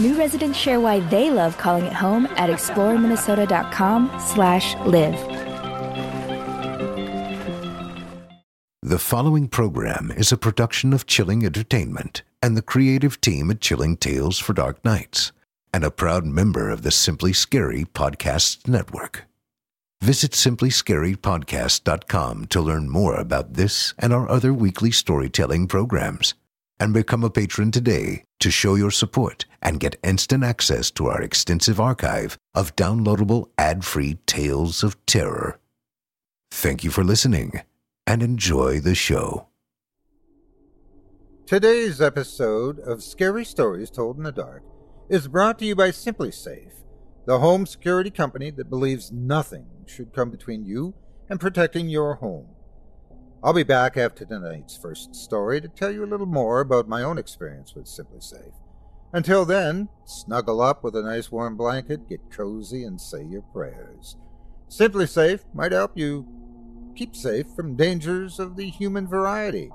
New residents share why they love calling it home at exploreminnesota.com slash live. The following program is a production of Chilling Entertainment and the creative team at Chilling Tales for Dark Nights, and a proud member of the Simply Scary Podcasts Network. Visit simplyscarypodcast.com to learn more about this and our other weekly storytelling programs, and become a patron today to show your support and get instant access to our extensive archive of downloadable ad-free tales of terror. Thank you for listening and enjoy the show. Today's episode of Scary Stories Told in the Dark is brought to you by SimpliSafe, the home security company that believes nothing should come between you and protecting your home. I'll be back after tonight's first story to tell you a little more about my own experience with SimpliSafe. Until then, snuggle up with a nice warm blanket, get cozy, and say your prayers. SimpliSafe might help you keep safe from dangers of the human variety.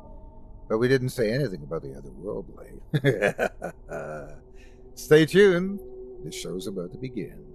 But we didn't say anything about the otherworldly. Stay tuned. The show's about to begin.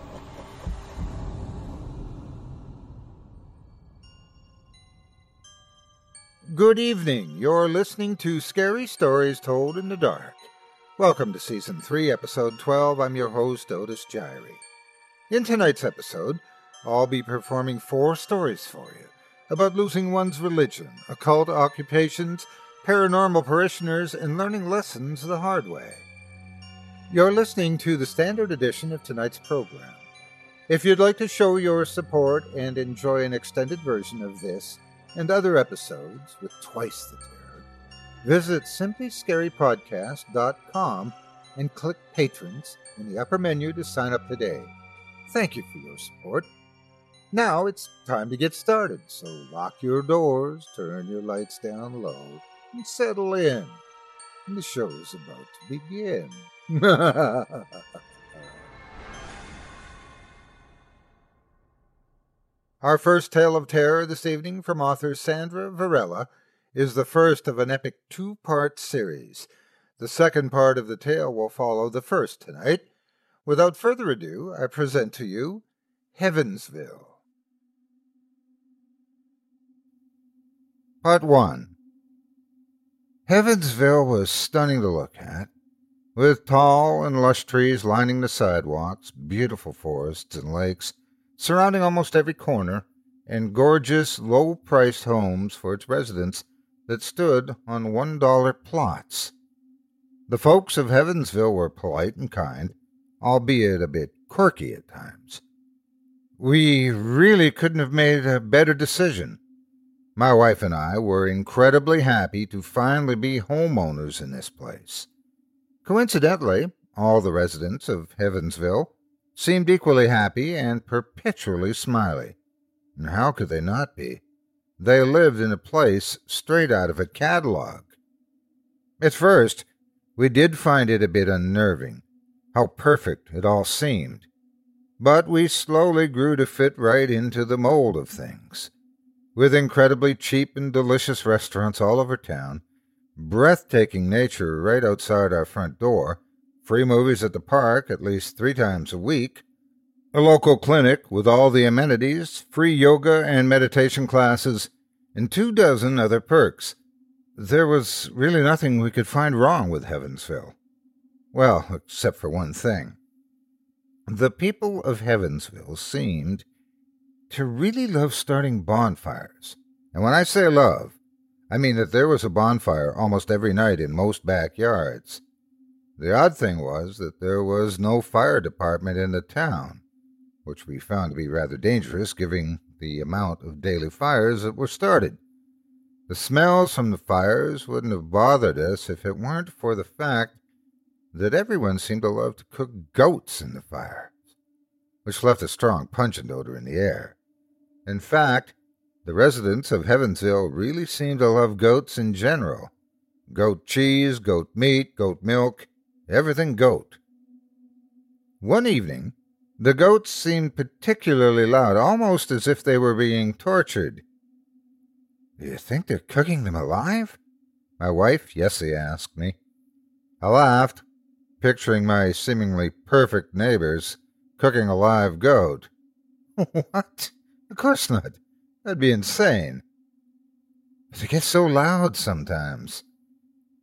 Good evening. You're listening to Scary Stories Told in the Dark. Welcome to Season 3, Episode 12. I'm your host, Otis Jiry. In tonight's episode, I'll be performing four stories for you about losing one's religion, occult occupations, paranormal parishioners, and learning lessons the hard way. You're listening to the standard edition of tonight's program. If you'd like to show your support and enjoy an extended version of this and other episodes with twice the terror, visit simplyscarypodcast.com and click Patrons in the upper menu to sign up today. Thank you for your support. Now it's time to get started, so lock your doors, turn your lights down low, and settle in. The show is about to begin. Our first tale of terror this evening from author Sandra Varela is the first of an epic two part series. The second part of the tale will follow the first tonight. Without further ado, I present to you Heavensville. Part 1 Heavensville was stunning to look at, with tall and lush trees lining the sidewalks, beautiful forests and lakes surrounding almost every corner, and gorgeous, low priced homes for its residents that stood on one dollar plots. The folks of Heavensville were polite and kind, albeit a bit quirky at times. We really couldn't have made a better decision. My wife and I were incredibly happy to finally be homeowners in this place. Coincidentally, all the residents of Heavensville seemed equally happy and perpetually smiley. And how could they not be? They lived in a place straight out of a catalog. At first, we did find it a bit unnerving, how perfect it all seemed. But we slowly grew to fit right into the mold of things with incredibly cheap and delicious restaurants all over town, breathtaking nature right outside our front door, free movies at the park at least three times a week, a local clinic with all the amenities, free yoga and meditation classes, and two dozen other perks. There was really nothing we could find wrong with Heavensville. Well, except for one thing. The people of Heavensville seemed to really love starting bonfires. And when I say love, I mean that there was a bonfire almost every night in most backyards. The odd thing was that there was no fire department in the town, which we found to be rather dangerous given the amount of daily fires that were started. The smells from the fires wouldn't have bothered us if it weren't for the fact that everyone seemed to love to cook goats in the fires, which left a strong pungent odor in the air. In fact, the residents of Heavensville really seem to love goats in general goat cheese, goat meat, goat milk, everything goat. One evening, the goats seemed particularly loud, almost as if they were being tortured. Do you think they're cooking them alive? My wife, Jessie, asked me. I laughed, picturing my seemingly perfect neighbors cooking a live goat. what? Of course not. That'd be insane. But it gets so loud sometimes.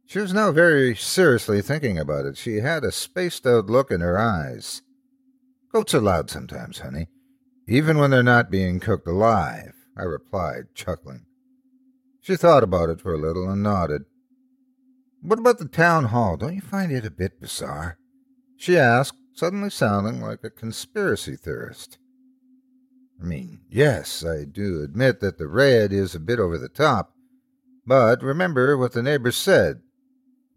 She was now very seriously thinking about it. She had a spaced out look in her eyes. Goats are loud sometimes, honey, even when they're not being cooked alive, I replied, chuckling. She thought about it for a little and nodded. What about the town hall? Don't you find it a bit bizarre? She asked, suddenly sounding like a conspiracy theorist. I mean, yes, I do admit that the red is a bit over the top, but remember what the neighbors said.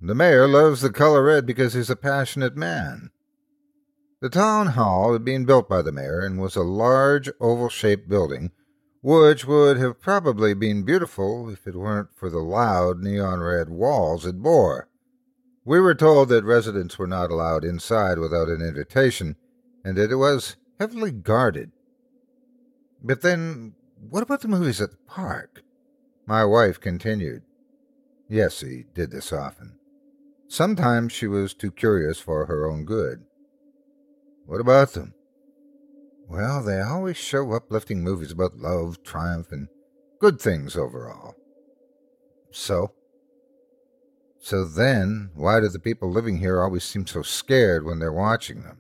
The mayor loves the color red because he's a passionate man. The town hall had been built by the mayor and was a large oval shaped building, which would have probably been beautiful if it weren't for the loud neon red walls it bore. We were told that residents were not allowed inside without an invitation, and that it was heavily guarded. But then, what about the movies at the park? My wife continued. Yessie did this often. Sometimes she was too curious for her own good. What about them? Well, they always show uplifting movies about love, triumph, and good things overall. So? So then, why do the people living here always seem so scared when they're watching them?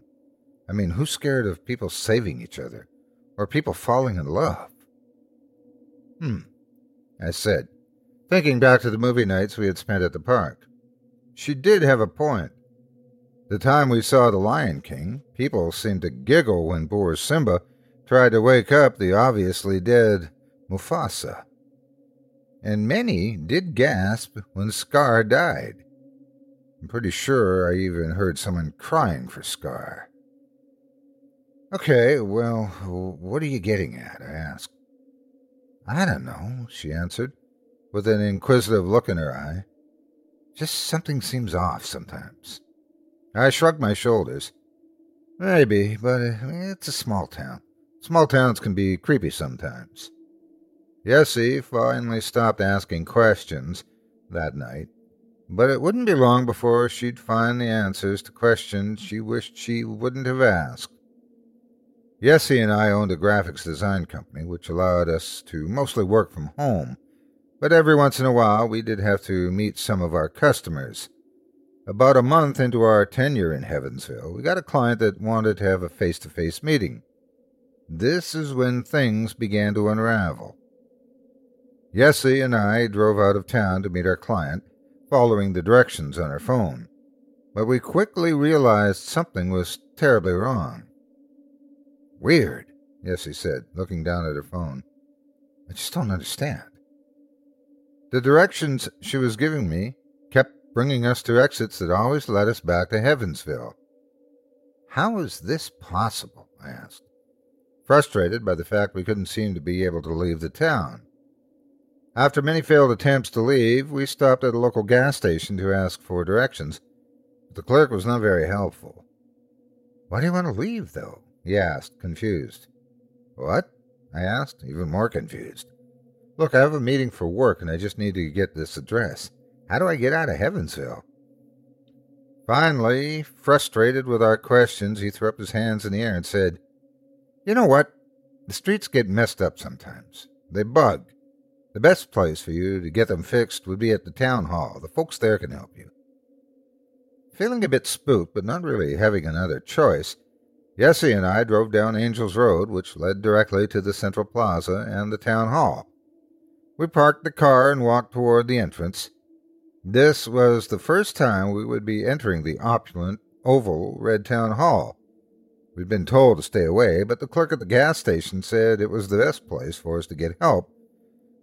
I mean, who's scared of people saving each other? or people falling in love. Hmm, I said, thinking back to the movie nights we had spent at the park. She did have a point. The time we saw The Lion King, people seemed to giggle when poor Simba tried to wake up the obviously dead Mufasa. And many did gasp when Scar died. I'm pretty sure I even heard someone crying for Scar. Okay, well, what are you getting at? I asked. I don't know, she answered, with an inquisitive look in her eye. Just something seems off sometimes. I shrugged my shoulders. Maybe, but uh, it's a small town. Small towns can be creepy sometimes. Jessie finally stopped asking questions that night. but it wouldn't be long before she'd find the answers to questions she wished she wouldn't have asked. Yessie and I owned a graphics design company, which allowed us to mostly work from home, but every once in a while we did have to meet some of our customers. About a month into our tenure in Heavensville, we got a client that wanted to have a face to face meeting. This is when things began to unravel. Yessie and I drove out of town to meet our client, following the directions on her phone, but we quickly realized something was terribly wrong. Weird, Yessie said, looking down at her phone. I just don't understand. The directions she was giving me kept bringing us to exits that always led us back to Heavensville. How is this possible? I asked, frustrated by the fact we couldn't seem to be able to leave the town. After many failed attempts to leave, we stopped at a local gas station to ask for directions, but the clerk was not very helpful. Why do you want to leave, though? he asked, confused. What? I asked, even more confused. Look, I have a meeting for work and I just need to get this address. How do I get out of Heavensville? Finally, frustrated with our questions, he threw up his hands in the air and said, You know what? The streets get messed up sometimes. They bug. The best place for you to get them fixed would be at the town hall. The folks there can help you. Feeling a bit spooked, but not really having another choice, Yessie and I drove down Angels Road, which led directly to the Central Plaza and the town hall. We parked the car and walked toward the entrance. This was the first time we would be entering the opulent, oval red town hall. We'd been told to stay away, but the clerk at the gas station said it was the best place for us to get help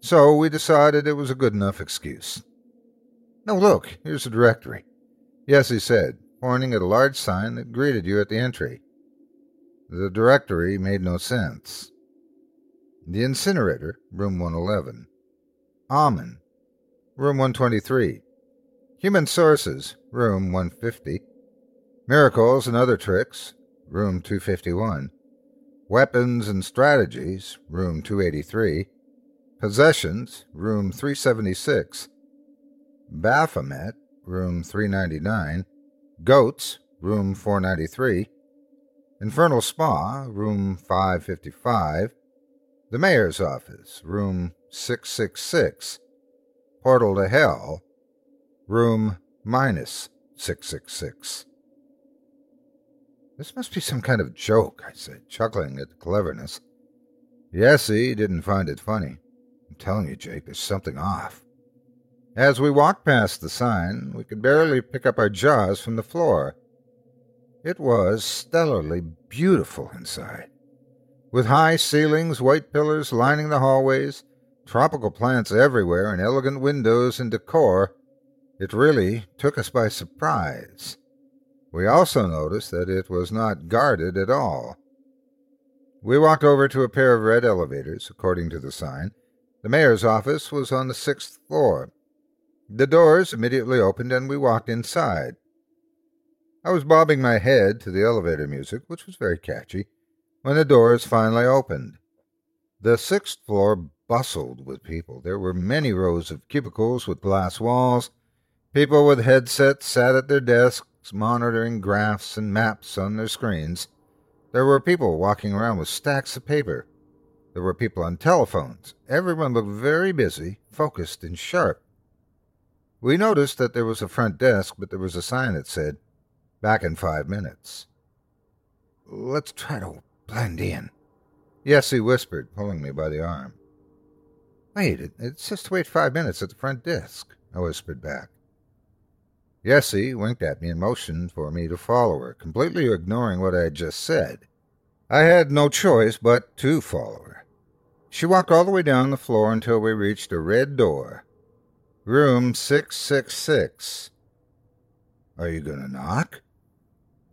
so we decided it was a good enough excuse. Now look, here's the directory. Yessie said, pointing at a large sign that greeted you at the entry. The directory made no sense. The incinerator, room 111. Amen, room 123. Human sources, room 150. Miracles and other tricks, room 251. Weapons and strategies, room 283. Possessions, room 376. Baphomet, room 399. Goats, room 493. Infernal Spa, room 555. The Mayor's Office, room 666. Portal to Hell, room minus 666. This must be some kind of joke, I said, chuckling at the cleverness. Yessie didn't find it funny I'm telling you, Jake, there's something off. As we walked past the sign, we could barely pick up our jaws from the floor. It was stellarly beautiful inside. With high ceilings, white pillars lining the hallways, tropical plants everywhere, and elegant windows and decor, it really took us by surprise. We also noticed that it was not guarded at all. We walked over to a pair of red elevators, according to the sign, the mayor's office was on the sixth floor. The doors immediately opened and we walked inside. I was bobbing my head to the elevator music, which was very catchy, when the doors finally opened. The sixth floor bustled with people. There were many rows of cubicles with glass walls. People with headsets sat at their desks, monitoring graphs and maps on their screens. There were people walking around with stacks of paper. There were people on telephones. Everyone looked very busy, focused, and sharp. We noticed that there was a front desk, but there was a sign that said, Back in five minutes. Let's try to blend in. Yessie whispered, pulling me by the arm. Wait, it's just to wait five minutes at the front desk, I whispered back. Yessie winked at me and motioned for me to follow her, completely ignoring what I had just said. I had no choice but to follow her. She walked all the way down the floor until we reached a red door. Room 666. Are you going to knock?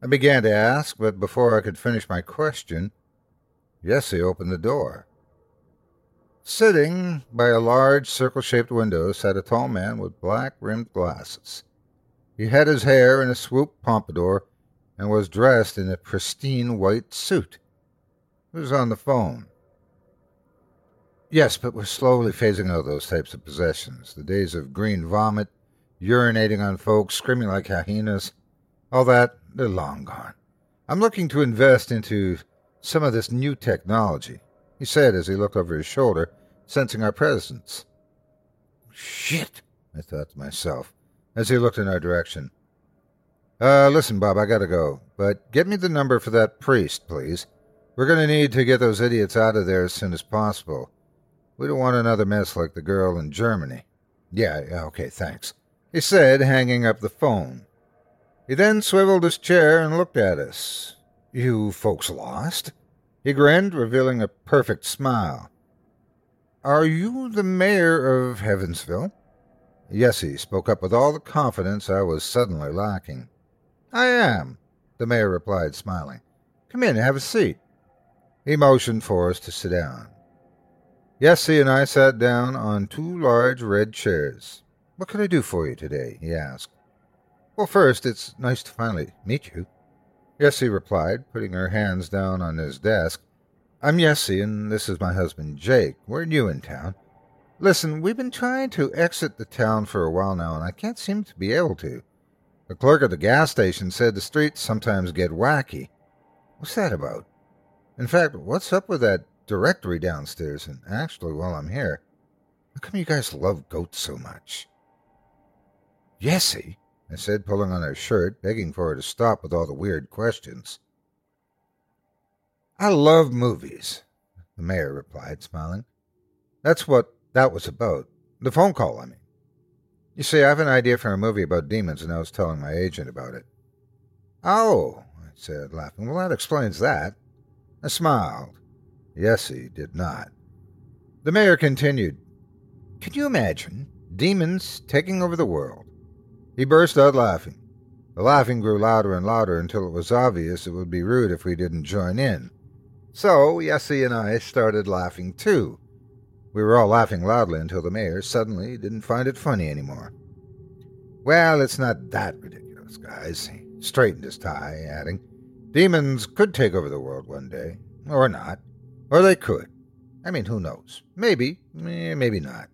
I began to ask, but before I could finish my question, Yessie opened the door. Sitting by a large circle shaped window sat a tall man with black rimmed glasses. He had his hair in a swoop pompadour and was dressed in a pristine white suit. He was on the phone. Yes, but we're slowly phasing out those types of possessions. The days of green vomit, urinating on folks, screaming like hyenas. All that, they're long gone. I'm looking to invest into some of this new technology, he said as he looked over his shoulder, sensing our presence. Shit, I thought to myself as he looked in our direction. Uh, listen, Bob, I gotta go, but get me the number for that priest, please. We're gonna need to get those idiots out of there as soon as possible. We don't want another mess like the girl in Germany. Yeah, yeah, okay, thanks, he said, hanging up the phone. He then swiveled his chair and looked at us. You folks lost? He grinned, revealing a perfect smile. Are you the mayor of Heavensville? Yessie spoke up with all the confidence I was suddenly lacking. I am, the mayor replied, smiling. Come in, and have a seat. He motioned for us to sit down. Yessie and I sat down on two large red chairs. What can I do for you today? he asked. Well, first, it's nice to finally meet you. Yessie replied, putting her hands down on his desk. I'm Yessie, and this is my husband, Jake. We're new in town. Listen, we've been trying to exit the town for a while now, and I can't seem to be able to. The clerk at the gas station said the streets sometimes get wacky. What's that about? In fact, what's up with that directory downstairs? And actually, while I'm here, how come you guys love goats so much? Yessie, I said, pulling on her shirt, begging for her to stop with all the weird questions. I love movies, the mayor replied, smiling. That's what that was about. The phone call, I mean. You see, I have an idea for a movie about demons, and I was telling my agent about it. Oh, I said, laughing. Well, that explains that. I smiled. Yessie did not. The mayor continued. Can you imagine demons taking over the world? He burst out laughing. The laughing grew louder and louder until it was obvious it would be rude if we didn't join in. So Yessie and I started laughing too. We were all laughing loudly until the mayor suddenly didn't find it funny anymore. Well, it's not that ridiculous, guys. He straightened his tie, adding, Demons could take over the world one day, or not. Or they could. I mean, who knows? Maybe, eh, maybe not.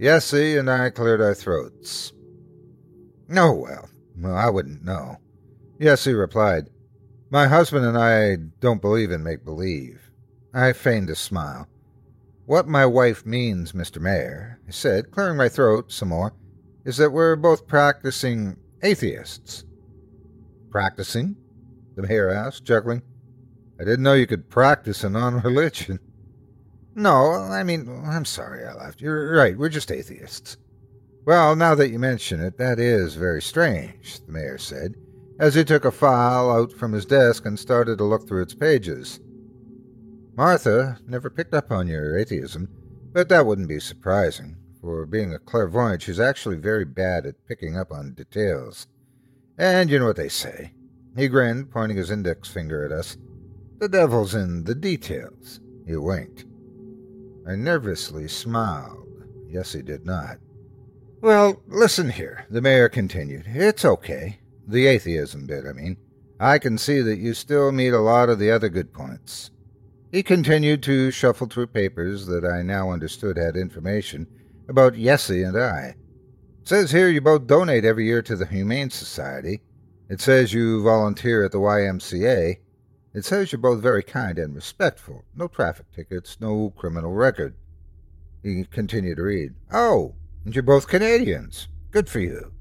Yessie and I cleared our throats. Oh, well, well, I wouldn't know. Yessie replied, My husband and I don't believe in make believe. I feigned a smile. What my wife means, Mr. Mayor, I said, clearing my throat some more, is that we're both practicing atheists. Practicing? The mayor asked, chuckling. I didn't know you could practice a non religion. No, I mean, I'm sorry I laughed. You're right, we're just atheists. Well, now that you mention it, that is very strange, the mayor said, as he took a file out from his desk and started to look through its pages. Martha never picked up on your atheism, but that wouldn't be surprising. For being a clairvoyant, she's actually very bad at picking up on details. And you know what they say. He grinned, pointing his index finger at us. The devil's in the details. He winked. I nervously smiled. Yessie did not. Well, listen here, the mayor continued. It's okay. The atheism bit, I mean. I can see that you still meet a lot of the other good points. He continued to shuffle through papers that I now understood had information about Yessie and I. It says here you both donate every year to the Humane Society. It says you volunteer at the YMCA. It says you're both very kind and respectful. No traffic tickets, no criminal record. He continued to read. Oh, you're both Canadians. Good for you.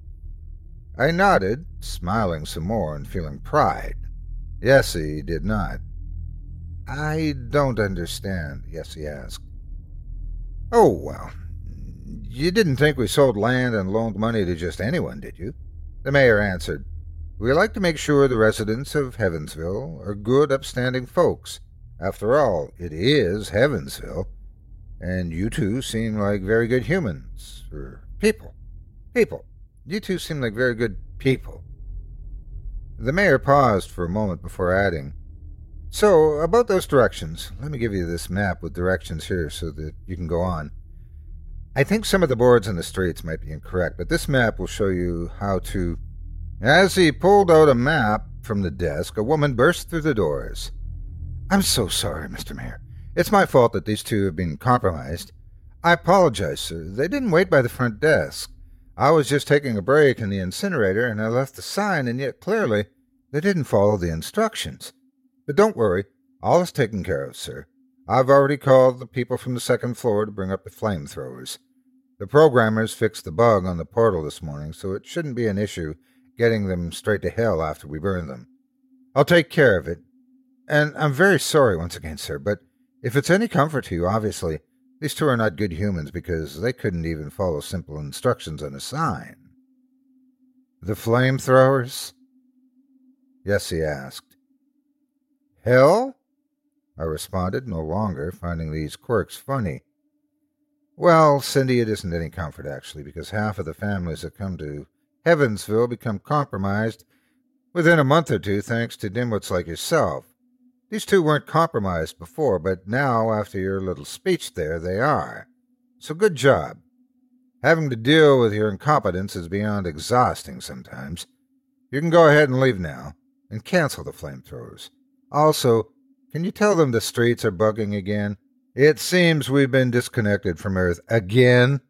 I nodded, smiling some more and feeling pride. Yessie did not. I don't understand, Yessie asked. Oh, well, you didn't think we sold land and loaned money to just anyone, did you? The mayor answered. We like to make sure the residents of Heavensville are good, upstanding folks. After all, it is Heavensville. And you two seem like very good humans, or people. People. You two seem like very good people. The mayor paused for a moment before adding, so, about those directions, let me give you this map with directions here so that you can go on. I think some of the boards on the streets might be incorrect, but this map will show you how to. As he pulled out a map from the desk, a woman burst through the doors. I'm so sorry, Mr. Mayor. It's my fault that these two have been compromised. I apologize, sir. They didn't wait by the front desk. I was just taking a break in the incinerator and I left the sign, and yet clearly they didn't follow the instructions. But don't worry, all is taken care of, sir. I've already called the people from the second floor to bring up the flamethrowers. The programmers fixed the bug on the portal this morning, so it shouldn't be an issue getting them straight to hell after we burn them. I'll take care of it. And I'm very sorry once again, sir, but if it's any comfort to you, obviously, these two are not good humans because they couldn't even follow simple instructions on a sign. The flamethrowers? Yessie asked. Hell? I responded, no longer finding these quirks funny. Well, Cindy, it isn't any comfort, actually, because half of the families that come to Heavensville become compromised within a month or two thanks to dimwits like yourself. These two weren't compromised before, but now, after your little speech there, they are. So good job. Having to deal with your incompetence is beyond exhausting sometimes. You can go ahead and leave now, and cancel the flamethrowers. Also, can you tell them the streets are bugging again? It seems we've been disconnected from Earth again.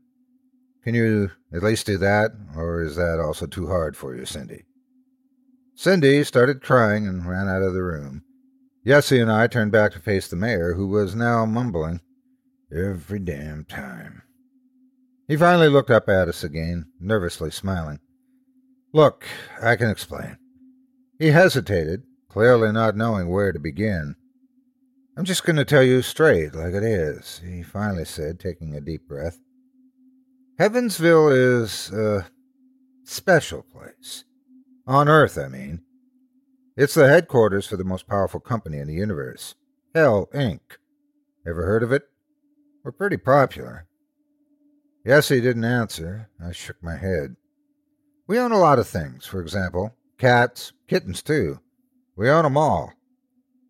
Can you at least do that, or is that also too hard for you, Cindy? Cindy started crying and ran out of the room. Yessie and I turned back to face the mayor, who was now mumbling, Every damn time. He finally looked up at us again, nervously smiling. Look, I can explain. He hesitated, clearly not knowing where to begin. I'm just going to tell you straight, like it is, he finally said, taking a deep breath. Heavensville is a special place. On Earth, I mean. It's the headquarters for the most powerful company in the universe, Hell Inc. Ever heard of it? We're pretty popular. Yessie didn't answer. I shook my head. We own a lot of things, for example, cats, kittens, too. We own 'em all.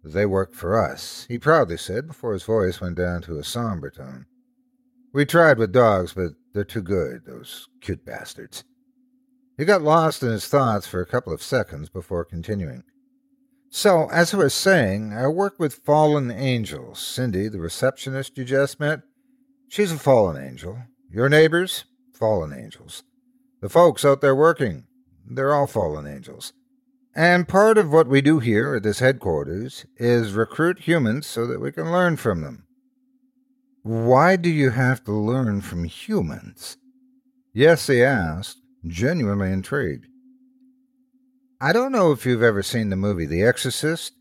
They work for us, he proudly said before his voice went down to a somber tone. We tried with dogs, but they're too good, those cute bastards. He got lost in his thoughts for a couple of seconds before continuing. So, as I was saying, I work with fallen angels. Cindy, the receptionist you just met, she's a fallen angel. Your neighbors, fallen angels. The folks out there working, they're all fallen angels. And part of what we do here at this headquarters is recruit humans so that we can learn from them. Why do you have to learn from humans? Yessie asked, genuinely intrigued. I don't know if you've ever seen the movie The Exorcist.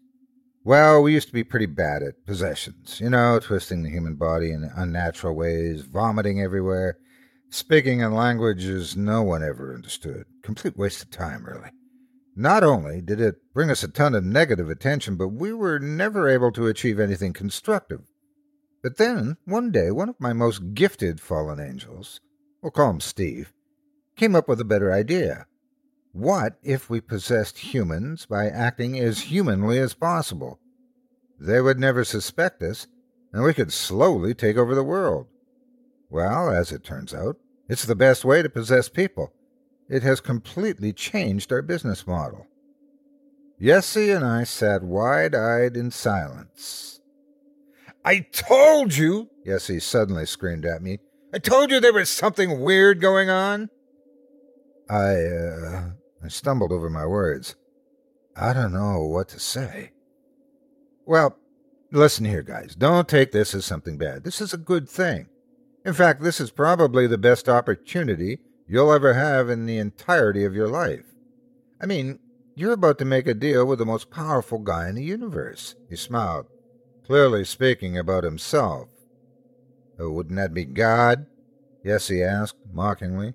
Well, we used to be pretty bad at possessions, you know, twisting the human body in unnatural ways, vomiting everywhere, speaking in languages no one ever understood. Complete waste of time, really. Not only did it bring us a ton of negative attention, but we were never able to achieve anything constructive. But then, one day, one of my most gifted fallen angels, we'll call him Steve, came up with a better idea. What if we possessed humans by acting as humanly as possible? They would never suspect us, and we could slowly take over the world. Well, as it turns out, it's the best way to possess people. It has completely changed our business model. Yessie and I sat wide eyed in silence. I told you, Yessie suddenly screamed at me. I told you there was something weird going on. I, uh, I stumbled over my words. I don't know what to say. Well, listen here, guys. Don't take this as something bad. This is a good thing. In fact, this is probably the best opportunity you'll ever have in the entirety of your life. I mean, you're about to make a deal with the most powerful guy in the universe. He smiled, clearly speaking about himself. Oh, wouldn't that be God? Yessie asked, mockingly.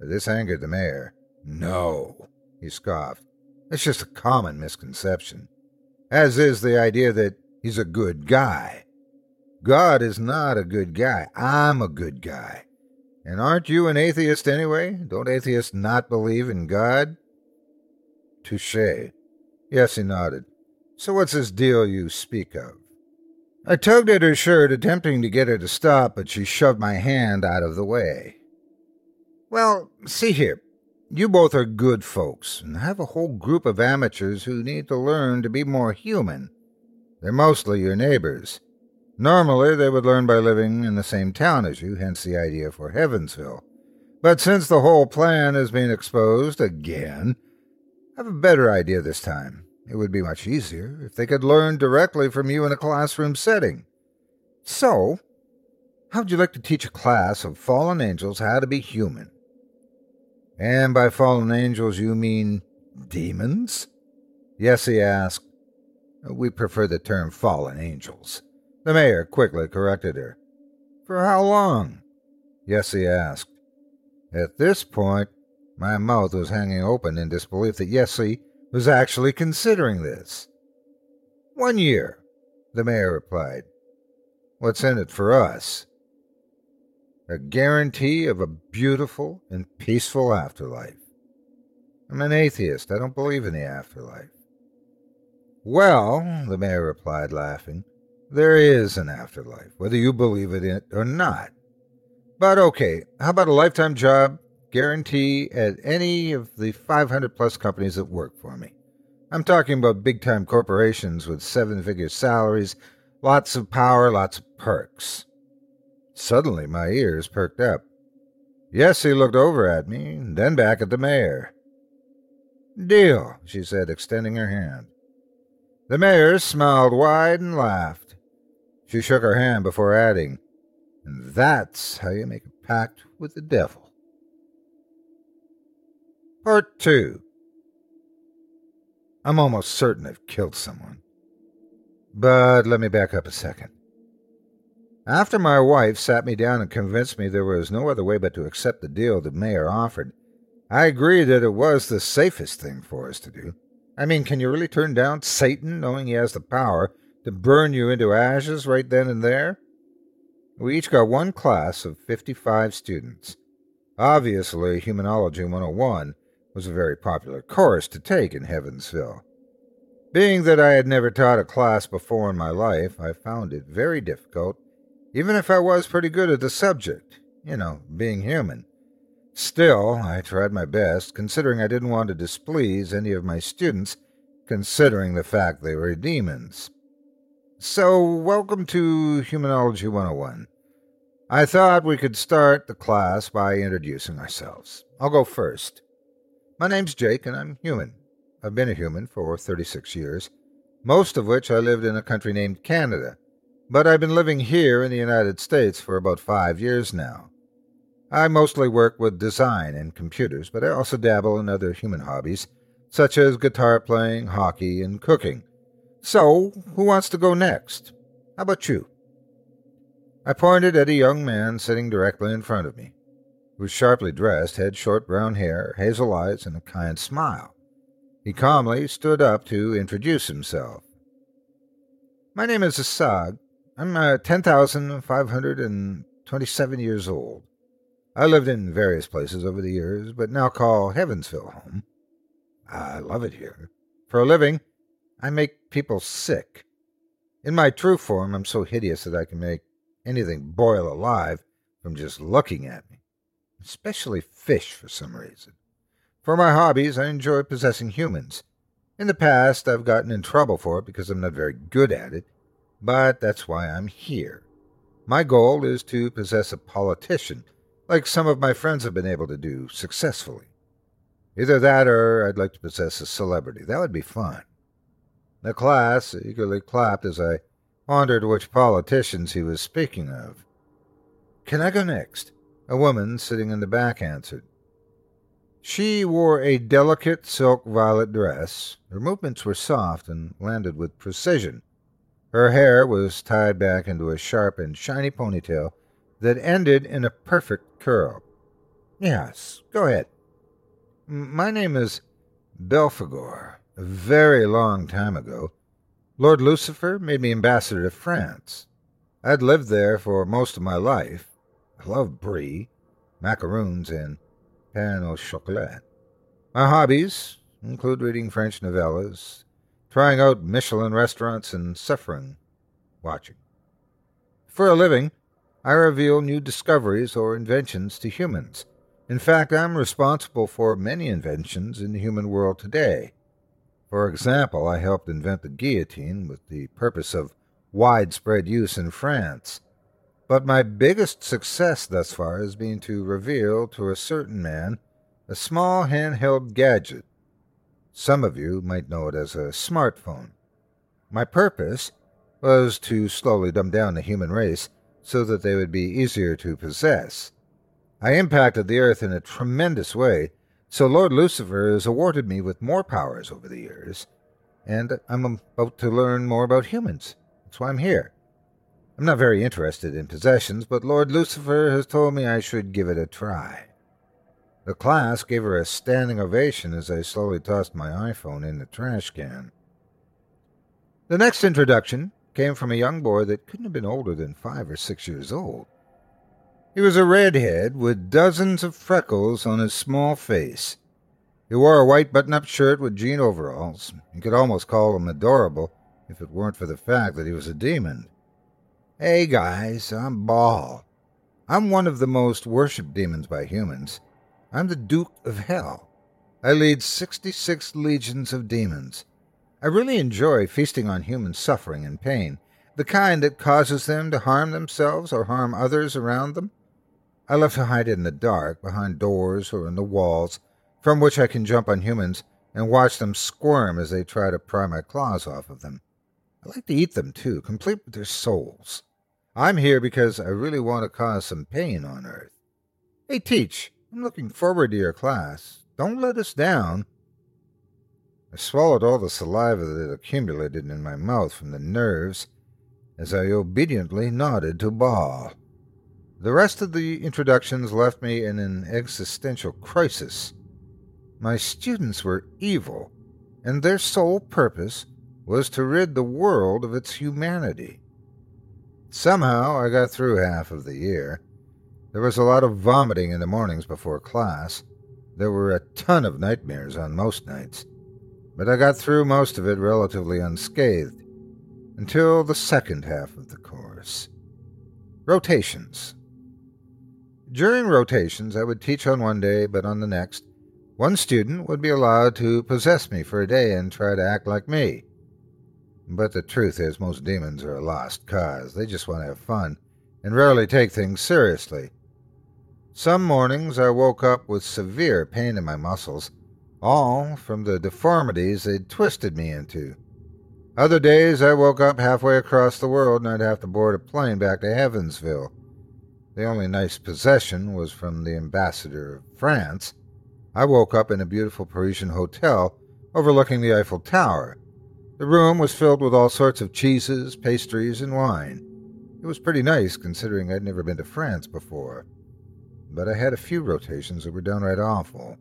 This angered the mayor. No, he scoffed. It's just a common misconception, as is the idea that he's a good guy. God is not a good guy. I'm a good guy. And aren't you an atheist anyway? Don't atheists not believe in God? Touche. Yessie nodded. So what's this deal you speak of? I tugged at her shirt, attempting to get her to stop, but she shoved my hand out of the way. Well, see here. You both are good folks, and have a whole group of amateurs who need to learn to be more human. They're mostly your neighbors. Normally, they would learn by living in the same town as you, hence the idea for Heavensville. But since the whole plan has been exposed again, I have a better idea this time. It would be much easier if they could learn directly from you in a classroom setting. So, how would you like to teach a class of fallen angels how to be human? And by fallen angels, you mean demons? Yessie asked. We prefer the term fallen angels. The mayor quickly corrected her. For how long? Yessie asked. At this point, my mouth was hanging open in disbelief that Yessie was actually considering this. One year, the mayor replied. What's in it for us? A guarantee of a beautiful and peaceful afterlife. I'm an atheist. I don't believe in the afterlife. Well, the mayor replied, laughing, there is an afterlife, whether you believe in it or not. But okay, how about a lifetime job guarantee at any of the 500 plus companies that work for me? I'm talking about big time corporations with seven figure salaries, lots of power, lots of perks. Suddenly, my ears perked up. Yessie looked over at me, then back at the mayor. Deal, she said, extending her hand. The mayor smiled wide and laughed. She shook her hand before adding, And that's how you make a pact with the devil. Part 2 I'm almost certain I've killed someone. But let me back up a second. After my wife sat me down and convinced me there was no other way but to accept the deal the mayor offered, I agreed that it was the safest thing for us to do. I mean, can you really turn down Satan knowing he has the power to burn you into ashes right then and there? We each got one class of 55 students. Obviously, Humanology 101 was a very popular course to take in Heavensville. Being that I had never taught a class before in my life, I found it very difficult, even if I was pretty good at the subject, you know, being human. Still, I tried my best, considering I didn't want to displease any of my students, considering the fact they were demons. So, welcome to Humanology 101. I thought we could start the class by introducing ourselves. I'll go first. My name's Jake, and I'm human. I've been a human for 36 years, most of which I lived in a country named Canada, but I've been living here in the United States for about five years now. I mostly work with design and computers, but I also dabble in other human hobbies, such as guitar playing, hockey, and cooking. So, who wants to go next? How about you? I pointed at a young man sitting directly in front of me, who was sharply dressed, had short brown hair, hazel eyes, and a kind smile. He calmly stood up to introduce himself. My name is Asag. I'm uh, 10,527 years old. I lived in various places over the years, but now call Heavensville home. I love it here. For a living, I make people sick. In my true form, I'm so hideous that I can make anything boil alive from just looking at me, especially fish for some reason. For my hobbies, I enjoy possessing humans. In the past, I've gotten in trouble for it because I'm not very good at it, but that's why I'm here. My goal is to possess a politician like some of my friends have been able to do successfully. Either that or I'd like to possess a celebrity. That would be fun. The class eagerly clapped as I pondered which politicians he was speaking of. Can I go next? A woman sitting in the back answered. She wore a delicate silk violet dress. Her movements were soft and landed with precision. Her hair was tied back into a sharp and shiny ponytail that ended in a perfect curl. Yes, go ahead. My name is Belphegor. A very long time ago, Lord Lucifer made me ambassador to France. I'd lived there for most of my life. I love brie, macaroons, and pain au chocolat. My hobbies include reading French novellas, trying out Michelin restaurants, and suffering watching. For a living, I reveal new discoveries or inventions to humans. In fact, I'm responsible for many inventions in the human world today. For example, I helped invent the guillotine with the purpose of widespread use in France. But my biggest success thus far has been to reveal to a certain man a small handheld gadget. Some of you might know it as a smartphone. My purpose was to slowly dumb down the human race so that they would be easier to possess. I impacted the earth in a tremendous way, so Lord Lucifer has awarded me with more powers over the years, and I'm about to learn more about humans. That's why I'm here. I'm not very interested in possessions, but Lord Lucifer has told me I should give it a try. The class gave her a standing ovation as I slowly tossed my iPhone in the trash can. The next introduction came from a young boy that couldn't have been older than five or six years old. He was a redhead with dozens of freckles on his small face. He wore a white button up shirt with jean overalls. You could almost call him adorable if it weren't for the fact that he was a demon. Hey guys, I'm Baal. I'm one of the most worshipped demons by humans. I'm the Duke of Hell. I lead 66 legions of demons. I really enjoy feasting on human suffering and pain, the kind that causes them to harm themselves or harm others around them. I love to hide in the dark, behind doors or in the walls, from which I can jump on humans and watch them squirm as they try to pry my claws off of them. I like to eat them too, complete with their souls. I'm here because I really want to cause some pain on Earth. Hey, Teach, I'm looking forward to your class. Don't let us down. I swallowed all the saliva that accumulated in my mouth from the nerves as I obediently nodded to Baal. The rest of the introductions left me in an existential crisis. My students were evil, and their sole purpose was to rid the world of its humanity. Somehow I got through half of the year. There was a lot of vomiting in the mornings before class. There were a ton of nightmares on most nights. But I got through most of it relatively unscathed until the second half of the course. Rotations. During rotations, I would teach on one day, but on the next, one student would be allowed to possess me for a day and try to act like me. But the truth is, most demons are a lost cause. They just want to have fun and rarely take things seriously. Some mornings I woke up with severe pain in my muscles, all from the deformities they'd twisted me into. Other days I woke up halfway across the world and I'd have to board a plane back to Heavensville. The only nice possession was from the ambassador of France. I woke up in a beautiful Parisian hotel overlooking the Eiffel Tower. The room was filled with all sorts of cheeses, pastries, and wine. It was pretty nice considering I'd never been to France before but I had a few rotations that were downright awful.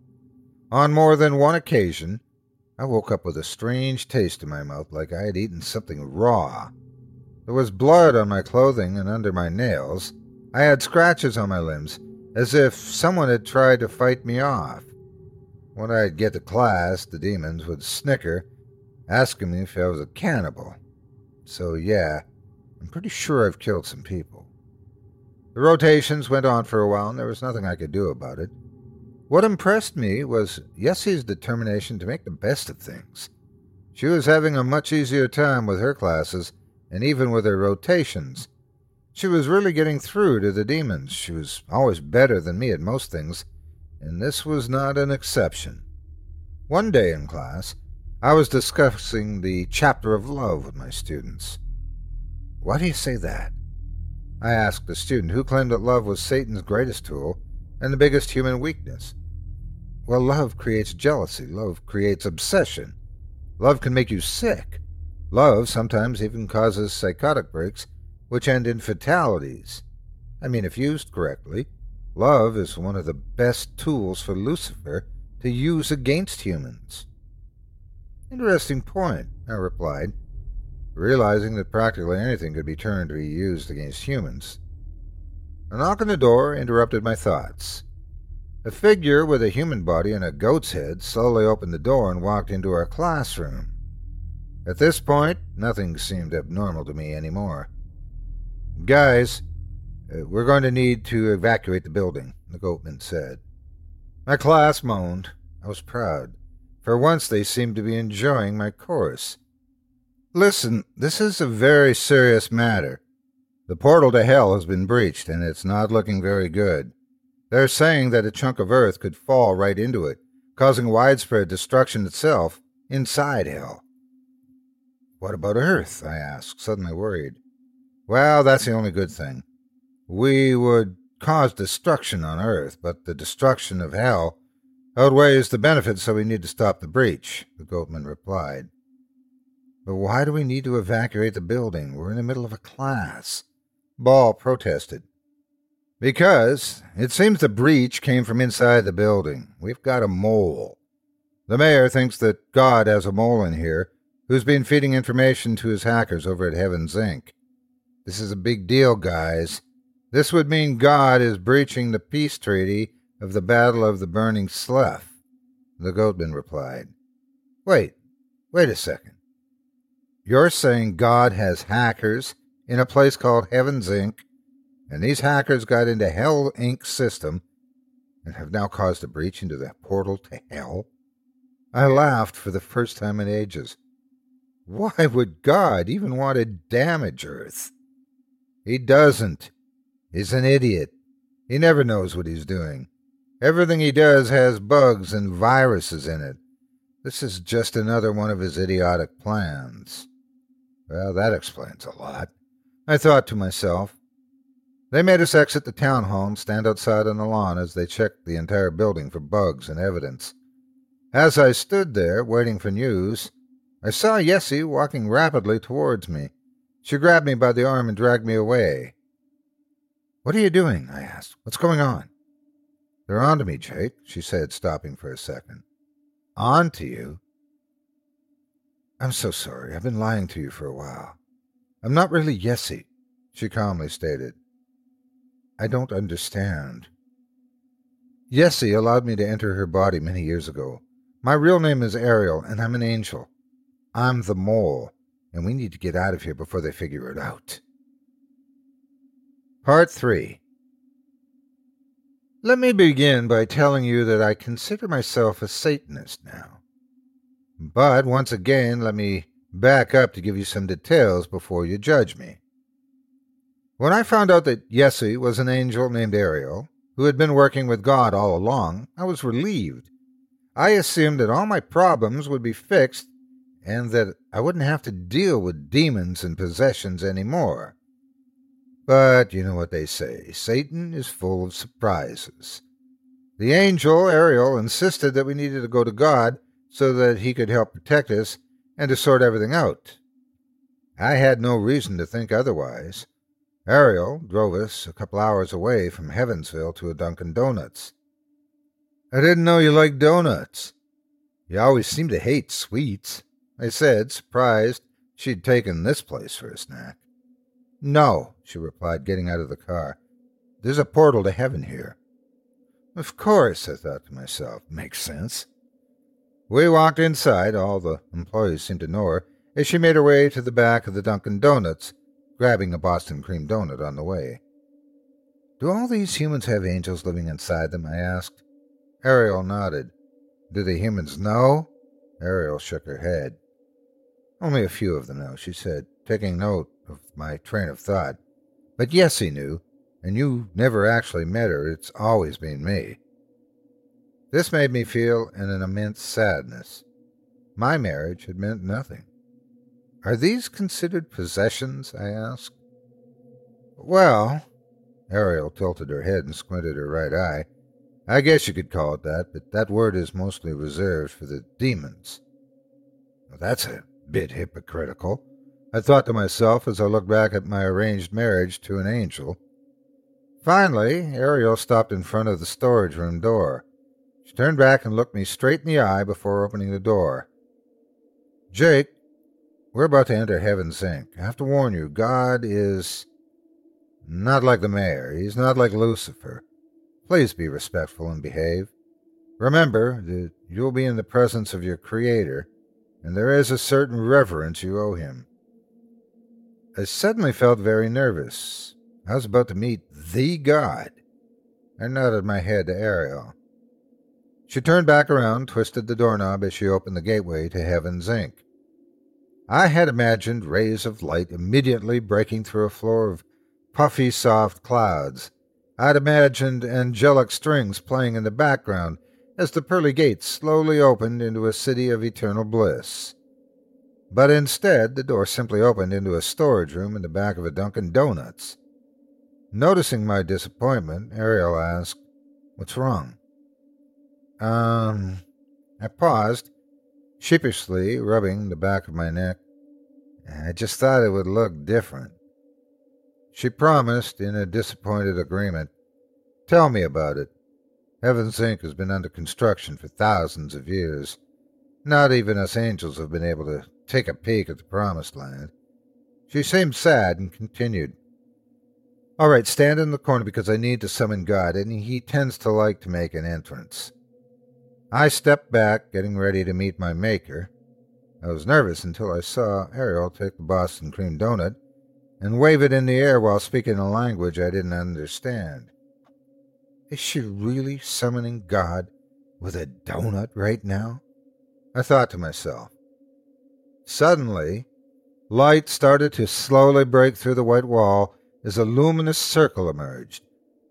On more than one occasion, I woke up with a strange taste in my mouth like I had eaten something raw. There was blood on my clothing and under my nails. I had scratches on my limbs, as if someone had tried to fight me off. When I'd get to class, the demons would snicker, asking me if I was a cannibal. So, yeah, I'm pretty sure I've killed some people. The rotations went on for a while, and there was nothing I could do about it. What impressed me was Yessie's determination to make the best of things. She was having a much easier time with her classes, and even with her rotations. She was really getting through to the demons. She was always better than me at most things, and this was not an exception. One day in class, I was discussing the chapter of love with my students. Why do you say that? I asked a student who claimed that love was Satan's greatest tool and the biggest human weakness. Well, love creates jealousy. Love creates obsession. Love can make you sick. Love sometimes even causes psychotic breaks, which end in fatalities. I mean, if used correctly, love is one of the best tools for Lucifer to use against humans. Interesting point, I replied realizing that practically anything could be turned to be used against humans. A knock on the door interrupted my thoughts. A figure with a human body and a goat's head slowly opened the door and walked into our classroom. At this point, nothing seemed abnormal to me anymore. Guys, uh, we're going to need to evacuate the building, the goatman said. My class moaned. I was proud. For once, they seemed to be enjoying my course. Listen, this is a very serious matter. The portal to hell has been breached, and it's not looking very good. They're saying that a chunk of earth could fall right into it, causing widespread destruction itself inside hell. What about Earth? I asked, suddenly worried. Well, that's the only good thing. We would cause destruction on Earth, but the destruction of hell outweighs the benefits, so we need to stop the breach, the goatman replied. But why do we need to evacuate the building? We're in the middle of a class. Baal protested. Because it seems the breach came from inside the building. We've got a mole. The mayor thinks that God has a mole in here who's been feeding information to his hackers over at Heaven's Inc. This is a big deal, guys. This would mean God is breaching the peace treaty of the Battle of the Burning Slough, the Goatman replied. Wait, wait a second. You're saying God has hackers in a place called Heaven's Inc., and these hackers got into Hell Inc.'s system and have now caused a breach into the portal to hell? I laughed for the first time in ages. Why would God even want to damage Earth? He doesn't. He's an idiot. He never knows what he's doing. Everything he does has bugs and viruses in it. This is just another one of his idiotic plans. Well, that explains a lot. I thought to myself. They made us exit the town hall and stand outside on the lawn as they checked the entire building for bugs and evidence. As I stood there, waiting for news, I saw Yessie walking rapidly towards me. She grabbed me by the arm and dragged me away. What are you doing? I asked. What's going on? They're on to me, Jake, she said, stopping for a second. On to you? I'm so sorry. I've been lying to you for a while. I'm not really Yessie, she calmly stated. I don't understand. Yessie allowed me to enter her body many years ago. My real name is Ariel, and I'm an angel. I'm the mole, and we need to get out of here before they figure it out. Part 3 Let me begin by telling you that I consider myself a Satanist now. But once again, let me back up to give you some details before you judge me. When I found out that Yessie was an angel named Ariel, who had been working with God all along, I was relieved. I assumed that all my problems would be fixed and that I wouldn't have to deal with demons and possessions any more. But you know what they say Satan is full of surprises. The angel, Ariel, insisted that we needed to go to God so that he could help protect us and to sort everything out. I had no reason to think otherwise. Ariel drove us a couple hours away from Heavensville to a Dunkin' Donuts. I didn't know you liked donuts. You always seem to hate sweets, I said, surprised she'd taken this place for a snack. No, she replied, getting out of the car. There's a portal to heaven here. Of course, I thought to myself. Makes sense. We walked inside, all the employees seemed to know her, as she made her way to the back of the Dunkin' Donuts, grabbing a Boston cream donut on the way. Do all these humans have angels living inside them? I asked. Ariel nodded. Do the humans know? Ariel shook her head. Only a few of them know, she said, taking note of my train of thought. But yes, he knew, and you never actually met her. It's always been me. This made me feel in an immense sadness. My marriage had meant nothing. Are these considered possessions? I asked. Well, Ariel tilted her head and squinted her right eye. I guess you could call it that, but that word is mostly reserved for the demons. Well, that's a bit hypocritical, I thought to myself as I looked back at my arranged marriage to an angel. Finally, Ariel stopped in front of the storage room door. She turned back and looked me straight in the eye before opening the door. Jake, we're about to enter Heaven's Inc. I have to warn you, God is not like the mayor. He's not like Lucifer. Please be respectful and behave. Remember that you'll be in the presence of your Creator, and there is a certain reverence you owe him. I suddenly felt very nervous. I was about to meet the God. I nodded my head to Ariel. She turned back around, twisted the doorknob as she opened the gateway to Heaven's Inc. I had imagined rays of light immediately breaking through a floor of puffy, soft clouds. I'd imagined angelic strings playing in the background as the pearly gates slowly opened into a city of eternal bliss. But instead, the door simply opened into a storage room in the back of a Dunkin' Donuts. Noticing my disappointment, Ariel asked, What's wrong? Um, I paused, sheepishly rubbing the back of my neck. I just thought it would look different. She promised in a disappointed agreement. Tell me about it. Heaven's Inc. has been under construction for thousands of years. Not even us angels have been able to take a peek at the promised land. She seemed sad and continued. All right, stand in the corner because I need to summon God, and he tends to like to make an entrance. I stepped back, getting ready to meet my maker. I was nervous until I saw Ariel take the Boston cream donut and wave it in the air while speaking a language I didn't understand. Is she really summoning God with a donut right now? I thought to myself. Suddenly, light started to slowly break through the white wall as a luminous circle emerged.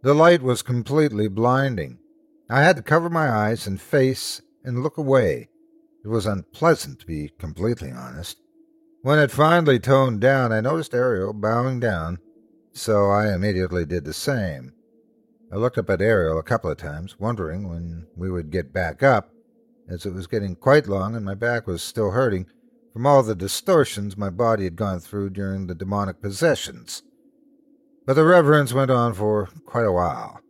The light was completely blinding. I had to cover my eyes and face and look away. It was unpleasant, to be completely honest. When it finally toned down, I noticed Ariel bowing down, so I immediately did the same. I looked up at Ariel a couple of times, wondering when we would get back up, as it was getting quite long and my back was still hurting from all the distortions my body had gone through during the demonic possessions. But the reverence went on for quite a while.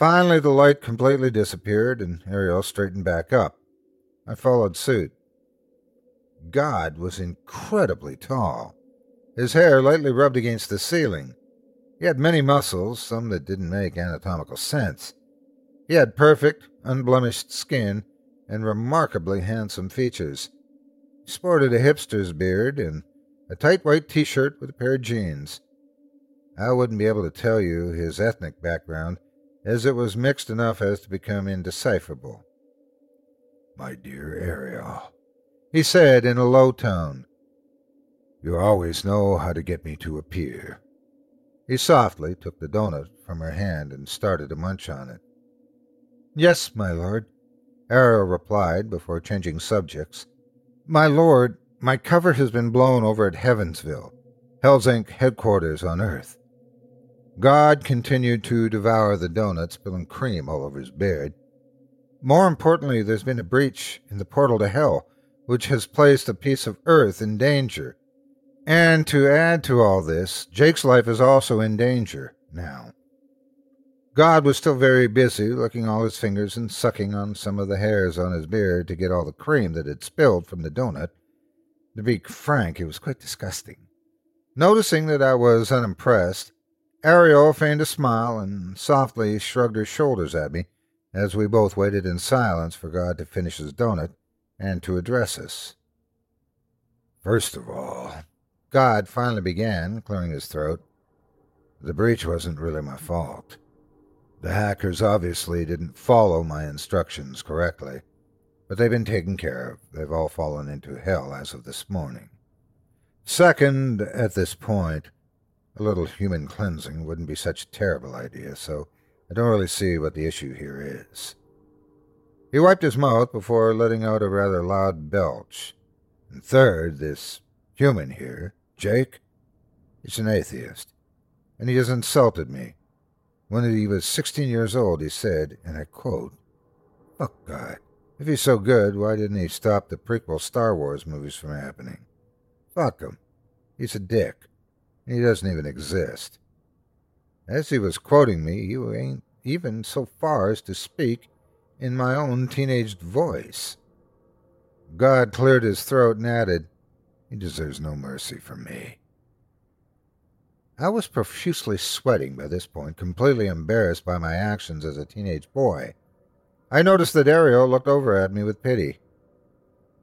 Finally, the light completely disappeared and Ariel straightened back up. I followed suit. God was incredibly tall. His hair lightly rubbed against the ceiling. He had many muscles, some that didn't make anatomical sense. He had perfect, unblemished skin and remarkably handsome features. He sported a hipster's beard and a tight white t shirt with a pair of jeans. I wouldn't be able to tell you his ethnic background, as it was mixed enough as to become indecipherable. My dear Ariel, he said in a low tone. You always know how to get me to appear. He softly took the doughnut from her hand and started to munch on it. Yes, my lord, Ariel replied before changing subjects. My lord, my cover has been blown over at Heavensville, Hell's Inc. headquarters on Earth. God continued to devour the doughnut, spilling cream all over his beard. More importantly, there's been a breach in the portal to Hell, which has placed a piece of earth in danger. And to add to all this, Jake's life is also in danger now. God was still very busy, licking all his fingers and sucking on some of the hairs on his beard to get all the cream that had spilled from the doughnut. To be frank, it was quite disgusting. Noticing that I was unimpressed, Ariel feigned a smile and softly shrugged her shoulders at me as we both waited in silence for God to finish his doughnut and to address us. First of all, God finally began, clearing his throat. The breach wasn't really my fault. The hackers obviously didn't follow my instructions correctly, but they've been taken care of. They've all fallen into hell as of this morning. Second, at this point, a little human cleansing wouldn't be such a terrible idea, so I don't really see what the issue here is. He wiped his mouth before letting out a rather loud belch. And third, this human here, Jake, is an atheist, and he has insulted me. When he was 16 years old, he said, and I quote, Fuck God. If he's so good, why didn't he stop the prequel Star Wars movies from happening? Fuck him. He's a dick. He doesn't even exist. As he was quoting me, he ain't even so far as to speak in my own teenaged voice. God cleared his throat and added, He deserves no mercy from me. I was profusely sweating by this point, completely embarrassed by my actions as a teenage boy. I noticed that Ariel looked over at me with pity.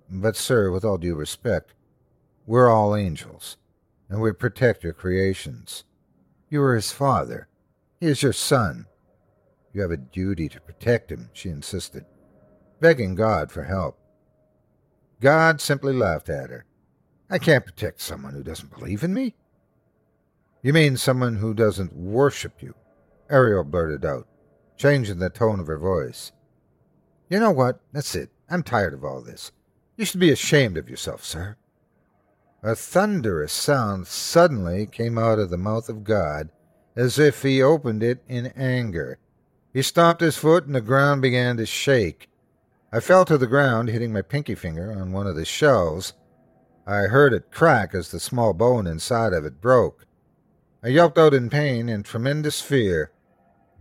But, sir, with all due respect, we're all angels, and we protect your creations. You are his father. He is your son. You have a duty to protect him, she insisted, begging God for help. God simply laughed at her. I can't protect someone who doesn't believe in me. You mean someone who doesn't worship you? Ariel blurted out, changing the tone of her voice. You know what? That's it. I'm tired of all this. You should be ashamed of yourself, sir. A thunderous sound suddenly came out of the mouth of God, as if he opened it in anger. He stomped his foot, and the ground began to shake. I fell to the ground, hitting my pinky finger on one of the shelves. I heard it crack as the small bone inside of it broke. I yelped out in pain and tremendous fear.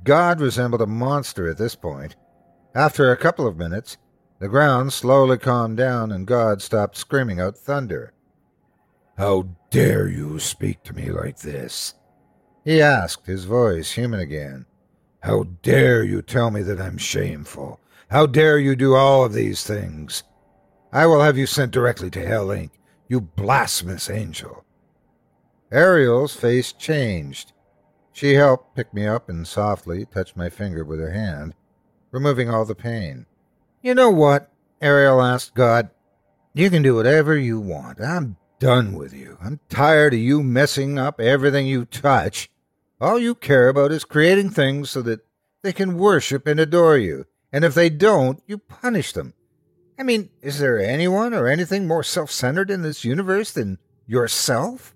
God resembled a monster at this point. After a couple of minutes, the ground slowly calmed down and God stopped screaming out thunder. How dare you speak to me like this? He asked, his voice human again. How dare you tell me that I'm shameful? How dare you do all of these things? I will have you sent directly to Hell Inc., you blasphemous angel. Ariel's face changed. She helped pick me up and softly touched my finger with her hand, removing all the pain. You know what? Ariel asked God. You can do whatever you want. I'm done with you. I'm tired of you messing up everything you touch. All you care about is creating things so that they can worship and adore you. And if they don't, you punish them. I mean, is there anyone or anything more self centered in this universe than yourself?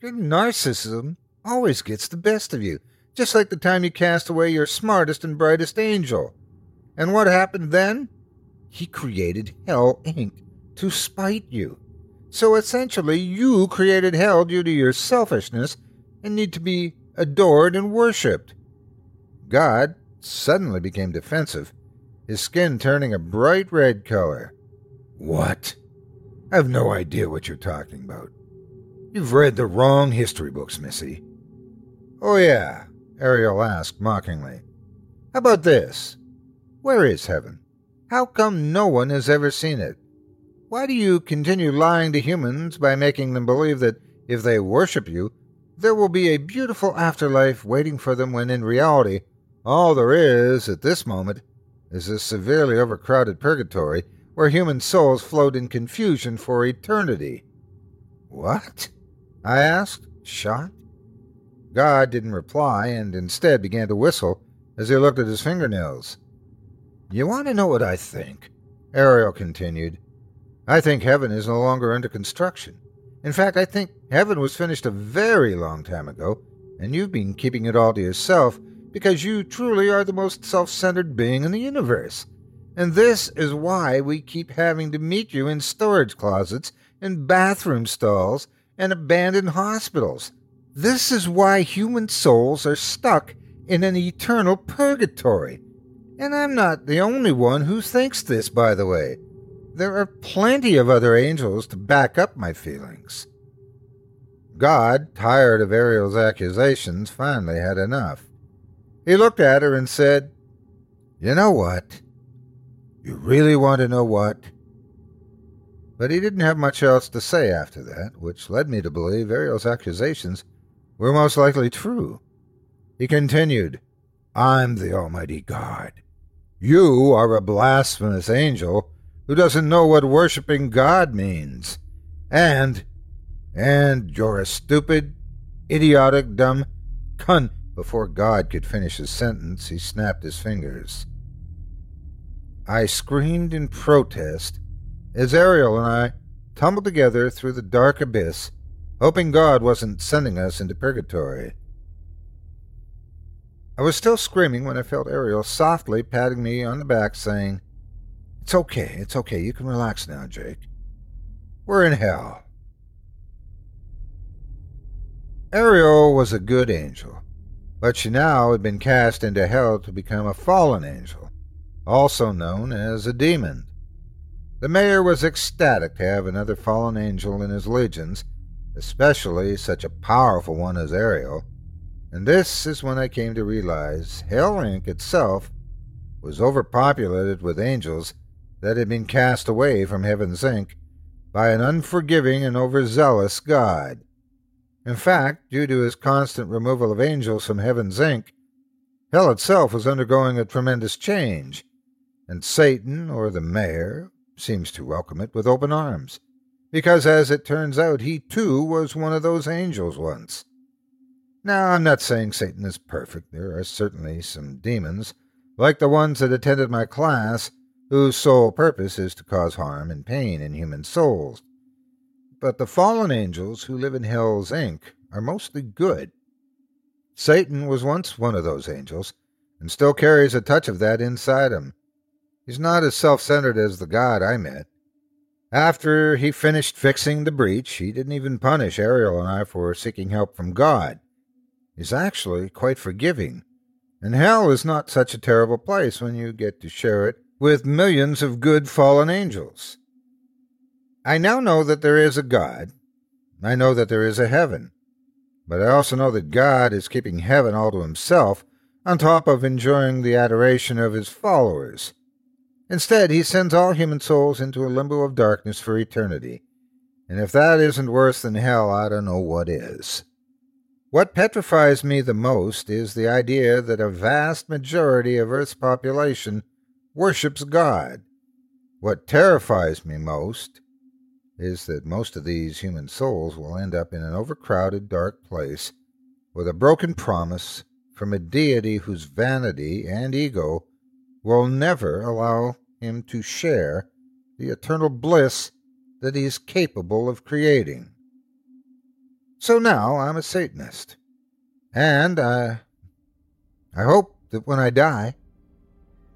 Your narcissism always gets the best of you, just like the time you cast away your smartest and brightest angel. And what happened then? He created Hell Inc. to spite you. So essentially, you created hell due to your selfishness and need to be adored and worshipped. God suddenly became defensive, his skin turning a bright red color. What? I've no idea what you're talking about. You've read the wrong history books, Missy. Oh, yeah, Ariel asked mockingly. How about this? Where is heaven? How come no one has ever seen it? Why do you continue lying to humans by making them believe that if they worship you, there will be a beautiful afterlife waiting for them when in reality, all there is at this moment is a severely overcrowded purgatory where human souls float in confusion for eternity? What? I asked, shocked. God didn't reply and instead began to whistle as he looked at his fingernails. You want to know what I think? Ariel continued. I think heaven is no longer under construction. In fact, I think heaven was finished a very long time ago, and you've been keeping it all to yourself because you truly are the most self centered being in the universe. And this is why we keep having to meet you in storage closets, in bathroom stalls, and abandoned hospitals. This is why human souls are stuck in an eternal purgatory. And I'm not the only one who thinks this, by the way. There are plenty of other angels to back up my feelings. God, tired of Ariel's accusations, finally had enough. He looked at her and said, You know what? You really want to know what? But he didn't have much else to say after that, which led me to believe Ariel's accusations were most likely true. He continued, I'm the Almighty God. You are a blasphemous angel who doesn't know what worshiping God means. And, and you're a stupid, idiotic, dumb cunt. Before God could finish his sentence, he snapped his fingers. I screamed in protest as Ariel and I tumbled together through the dark abyss, hoping God wasn't sending us into purgatory. I was still screaming when I felt Ariel softly patting me on the back, saying, It's okay, it's okay, you can relax now, Jake. We're in hell. Ariel was a good angel, but she now had been cast into hell to become a fallen angel, also known as a demon. The mayor was ecstatic to have another fallen angel in his legions, especially such a powerful one as Ariel. And this is when I came to realize Hell Inc. itself was overpopulated with angels that had been cast away from Heaven's Inc. by an unforgiving and overzealous God. In fact, due to his constant removal of angels from Heaven's Inc., Hell itself was undergoing a tremendous change, and Satan, or the mayor, seems to welcome it with open arms, because as it turns out, he too was one of those angels once. Now, I'm not saying Satan is perfect. There are certainly some demons, like the ones that attended my class, whose sole purpose is to cause harm and pain in human souls. But the fallen angels who live in Hell's Inc. are mostly good. Satan was once one of those angels, and still carries a touch of that inside him. He's not as self centered as the God I met. After he finished fixing the breach, he didn't even punish Ariel and I for seeking help from God. He's actually quite forgiving, and hell is not such a terrible place when you get to share it with millions of good fallen angels. I now know that there is a God. I know that there is a heaven. But I also know that God is keeping heaven all to himself, on top of enjoying the adoration of his followers. Instead, he sends all human souls into a limbo of darkness for eternity. And if that isn't worse than hell, I don't know what is. What petrifies me the most is the idea that a vast majority of Earth's population worships God. What terrifies me most is that most of these human souls will end up in an overcrowded, dark place with a broken promise from a deity whose vanity and ego will never allow him to share the eternal bliss that he is capable of creating. So now I'm a Satanist. And I, I hope that when I die,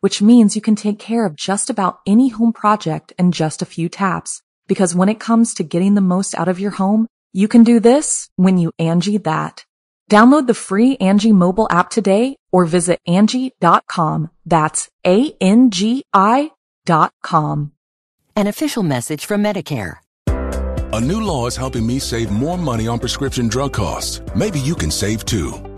which means you can take care of just about any home project in just a few taps. Because when it comes to getting the most out of your home, you can do this when you Angi that. Download the free Angi mobile app today or visit Angi.com. That's A-N-G-I dot com. An official message from Medicare. A new law is helping me save more money on prescription drug costs. Maybe you can save too.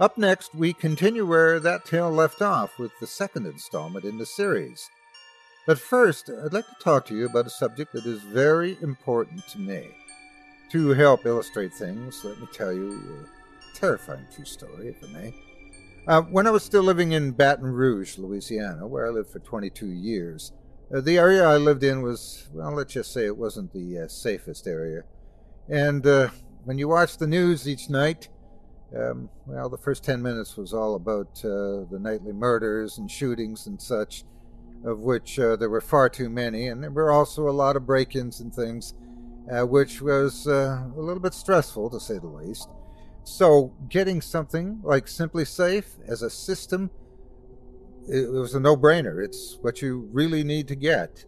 Up next, we continue where that tale left off with the second installment in the series. But first, I'd like to talk to you about a subject that is very important to me. To help illustrate things, let me tell you a terrifying true story, if I may. Uh, when I was still living in Baton Rouge, Louisiana, where I lived for 22 years, uh, the area I lived in was, well, let's just say it wasn't the uh, safest area. And uh, when you watch the news each night, um, well, the first 10 minutes was all about uh, the nightly murders and shootings and such, of which uh, there were far too many. And there were also a lot of break ins and things, which was a little bit stressful, to say the least. So, getting something like SimpliSafe as a system, it was a no brainer. It's what you really need to get.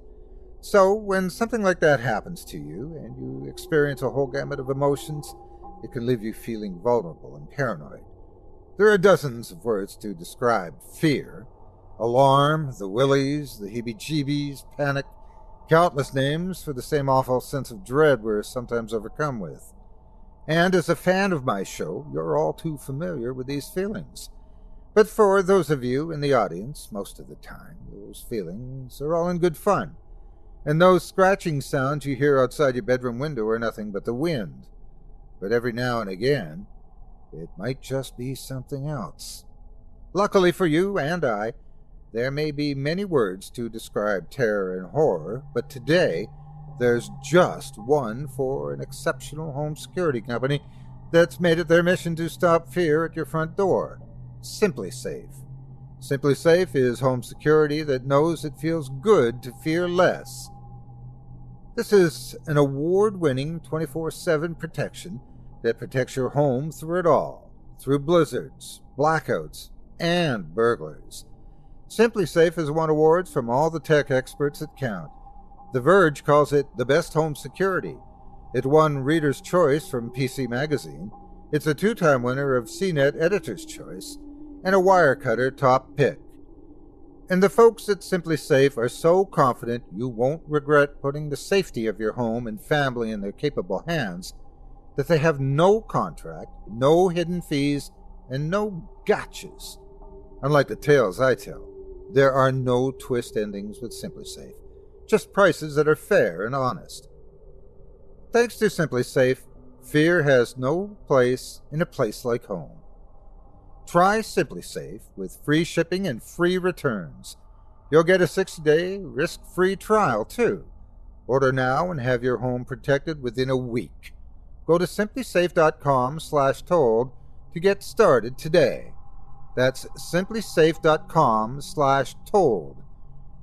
So, when something like that happens to you and you experience a whole gamut of emotions, it can leave you feeling vulnerable and paranoid. There are dozens of words to describe fear alarm, the willies, the heebie jeebies, panic, countless names for the same awful sense of dread we're sometimes overcome with. And as a fan of my show, you're all too familiar with these feelings. But for those of you in the audience, most of the time, those feelings are all in good fun. And those scratching sounds you hear outside your bedroom window are nothing but the wind. But every now and again, it might just be something else. Luckily for you and I, There may be many words to describe terror and horror, but today there's just one for an exceptional home security company that's made it their mission to stop fear at your front door. SimpliSafe. Simply Safe is home security that knows it feels good to fear less. This is an award winning 24 7 protection that protects your home through it all, through blizzards, blackouts, and burglars. SimpliSafe has won awards from all the tech experts that count. The Verge calls it the best home security. It won Reader's Choice from PC Magazine. It's a two time winner of CNET Editor's Choice and a Wirecutter top pick. And the folks at SimpliSafe are so confident you won't regret putting the safety of your home and family in their capable hands that they have no contract, no hidden fees, and no gotchas. Unlike the tales I tell, there are no twist endings with SimpliSafe just prices that are fair and honest. Thanks to SimpliSafe, fear has no place in a place like home. Try SimpliSafe with free shipping and free returns. You'll get a 60-day risk-free trial too. Order now and have your home protected within a week. Go to simplisafe.com/told to get started today. That's simplisafe.com/told.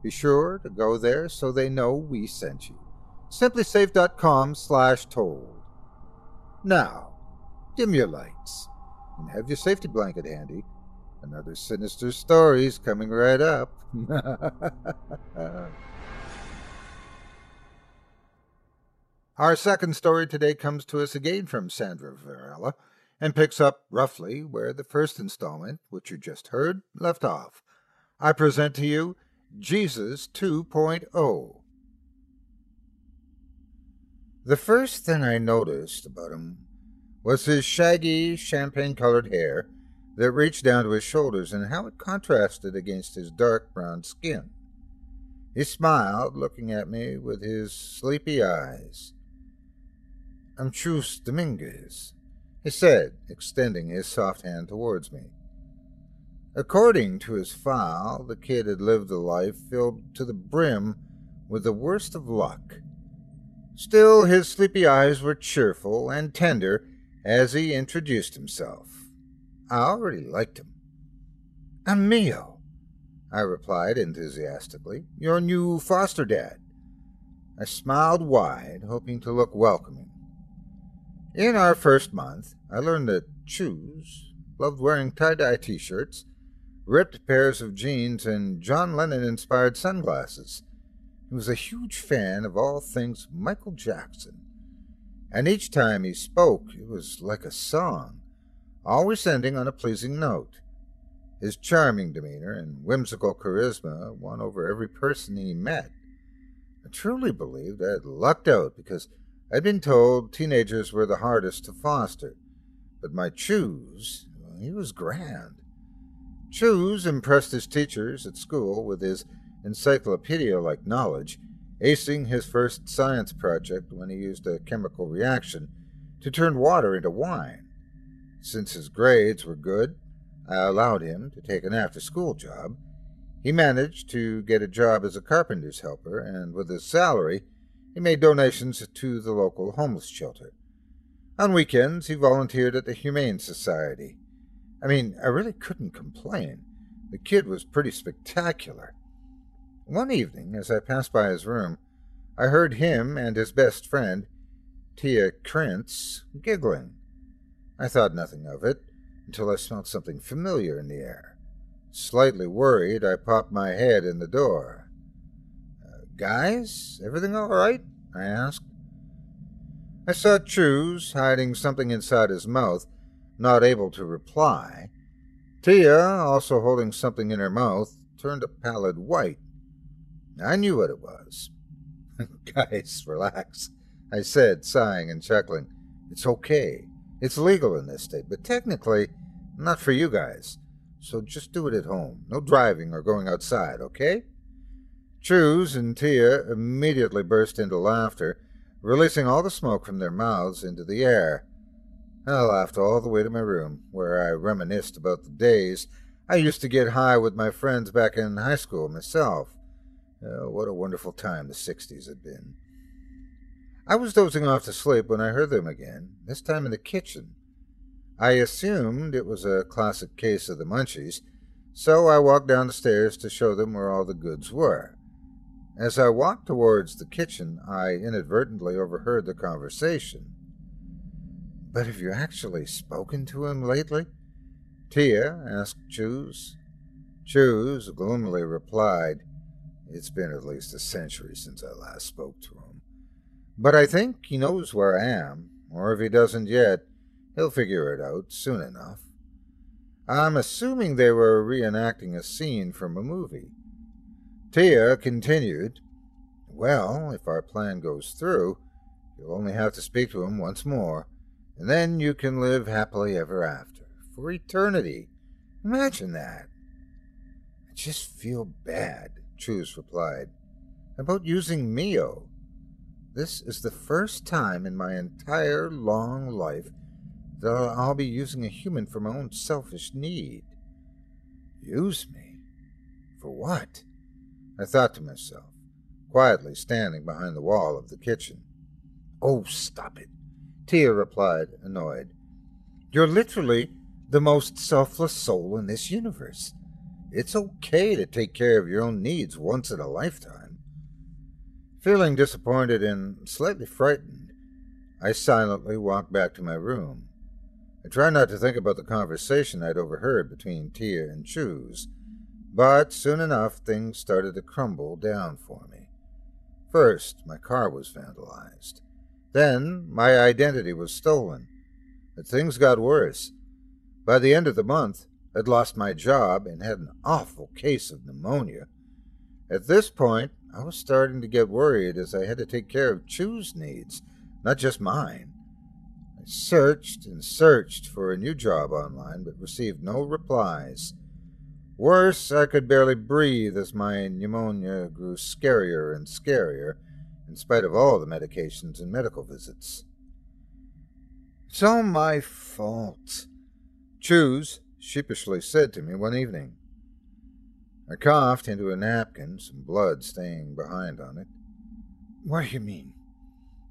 Be sure to go there so they know we sent you. Simplisafe.com slash told. Now, dim your lights and have your safety blanket handy. Another sinister story's coming right up. Our second story today comes to us again from Sandra Varela and picks up roughly where the first installment, which you just heard, left off. I present to you Jesus 2.0. The first thing I noticed about him was his shaggy, champagne colored hair that reached down to his shoulders and how it contrasted against his dark brown skin. He smiled, looking at me with his sleepy eyes. I'm Chus Dominguez, he said, extending his soft hand towards me. According to his file, the kid had lived a life filled to the brim with the worst of luck. Still, his sleepy eyes were cheerful and tender as he introduced himself. I already liked him. I'm Mio, I replied enthusiastically, your new foster dad. I smiled wide, hoping to look welcoming. In our first month, I learned that Chus loved wearing tie dye t shirts ripped pairs of jeans, and John Lennon inspired sunglasses. He was a huge fan of all things Michael Jackson. And each time he spoke, it was like a song, always ending on a pleasing note. His charming demeanor and whimsical charisma won over every person he met. I truly believed I had lucked out because I'd been told teenagers were the hardest to foster. But my Chus, well, he was grand. Chus impressed his teachers at school with his encyclopedia like knowledge, acing his first science project when he used a chemical reaction to turn water into wine. Since his grades were good, I allowed him to take an after school job. He managed to get a job as a carpenter's helper, and with his salary, he made donations to the local homeless shelter. On weekends, he volunteered at the Humane Society. I mean, I really couldn't complain. The kid was pretty spectacular. One evening, as I passed by his room, I heard him and his best friend, Tia Krentz, giggling. I thought nothing of it until I smelled something familiar in the air. Slightly worried, I popped my head in the door. Guys, everything all right? I asked. I saw Chus hiding something inside his mouth not able to reply. Tia, also holding something in her mouth, turned a pallid white. I knew what it was. Guys, relax, I said, sighing and chuckling. It's okay. It's legal in this state, but technically, not for you guys. So just do it at home. No driving or going outside, okay? Chus and Tia immediately burst into laughter, releasing all the smoke from their mouths into the air. I laughed all the way to my room, where I reminisced about the days I used to get high with my friends back in high school myself. Oh, what a wonderful time the 60s had been. I was dozing off to sleep when I heard them again, this time in the kitchen. I assumed it was a classic case of the munchies, so I walked down the stairs to show them where all the goods were. As I walked towards the kitchen, I inadvertently overheard the conversation. But have you actually spoken to him lately? Tia asked Chus. Chus gloomily replied, It's been at least a century since I last spoke to him. But I think he knows where I am, or if he doesn't yet, he'll figure it out soon enough. I'm assuming they were reenacting a scene from a movie. Tia continued, Well, if our plan goes through, you'll only have to speak to him once more, and then you can live happily ever after for eternity. Imagine that. I just feel bad, Chus replied, about using Mio. This is the first time in my entire long life that I'll be using a human for my own selfish need. Use me? For what? I thought to myself, quietly standing behind the wall of the kitchen. Oh, stop it, Tia replied, annoyed. You're literally the most selfless soul in this universe. It's okay to take care of your own needs once in a lifetime. Feeling disappointed and slightly frightened, I silently walked back to my room. I tried not to think about the conversation I'd overheard between Tia and Chus, but soon enough things started to crumble down for me. First, my car was vandalized. Then, my identity was stolen. But things got worse. By the end of the month, I'd lost my job and had an awful case of pneumonia. At this point, I was starting to get worried as I had to take care of Chus needs, not just mine. I searched and searched for a new job online, but received no replies. Worse, I could barely breathe as my pneumonia grew scarier and scarier, in spite of all the medications and medical visits. It's all my fault. Chus sheepishly said to me one evening. I coughed into a napkin, some blood staying behind on it. What do you mean?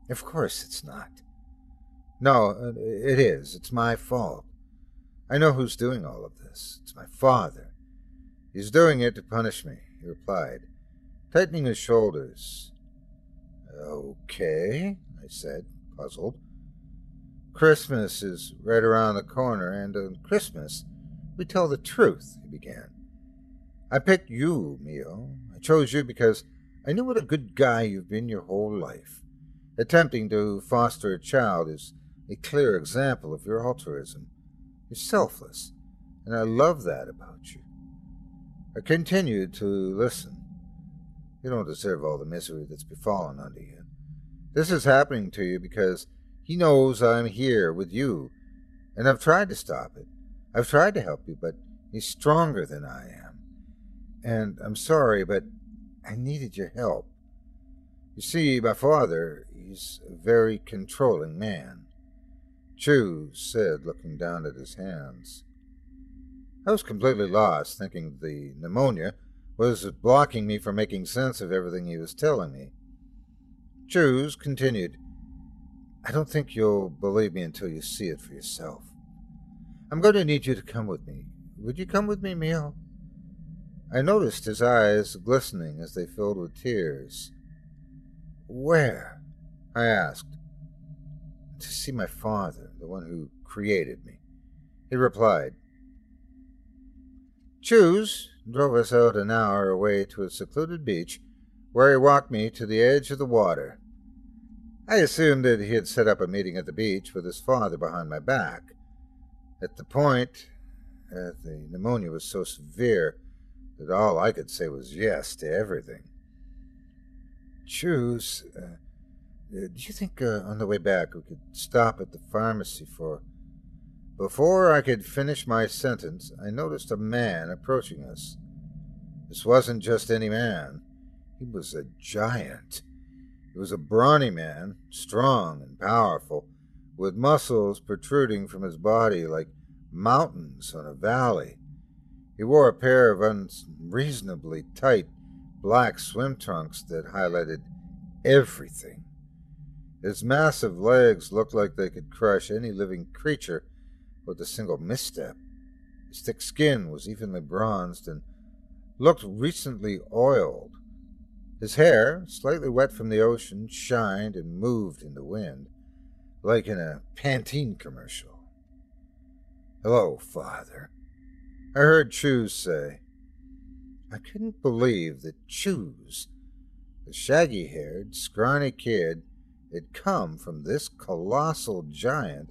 Of course it's not. No, uh, it is. It's my fault. I know who's doing all of this. It's my father. He's doing it to punish me, he replied, tightening his shoulders. Okay, I said, puzzled. Christmas is right around the corner, and on Christmas we tell the truth, he began. I picked you, Mio. I chose you because I knew what a good guy you've been your whole life. Attempting to foster a child is a clear example of your altruism. You're selfless, and I love that about you. I continued to listen. You don't deserve all the misery that's befallen unto you. This is happening to you because he knows I'm here with you, and I've tried to stop it. I've tried to help you, but he's stronger than I am. And I'm sorry, but I needed your help. You see, my father, he's a very controlling man. Chus said, looking down at his hands. I was completely lost, thinking the pneumonia was blocking me from making sense of everything he was telling me. Chus continued, I don't think you'll believe me until you see it for yourself. I'm going to need you to come with me. Would you come with me, Mio? I noticed his eyes glistening as they filled with tears. Where? I asked. To see my father, the one who created me. He replied. Chus drove us out an hour away to a secluded beach, where he walked me to the edge of the water. I assumed that he had set up a meeting at the beach with his father behind my back. At the point, uh, the pneumonia was so severe that all I could say was yes to everything. Chus, uh, uh, do you think uh, on the way back we could stop at the pharmacy for. Before I could finish my sentence, I noticed a man approaching us. This wasn't just any man, he was a giant. He was a brawny man, strong and powerful, with muscles protruding from his body like mountains on a valley. He wore a pair of unreasonably tight black swim trunks that highlighted everything. His massive legs looked like they could crush any living creature with a single misstep. His thick skin was evenly bronzed and looked recently oiled. His hair, slightly wet from the ocean, shined and moved in the wind, like in a Pantene commercial. Hello, father. I heard Chus say. I couldn't believe that Chus, the shaggy haired, scrawny kid, had come from this colossal giant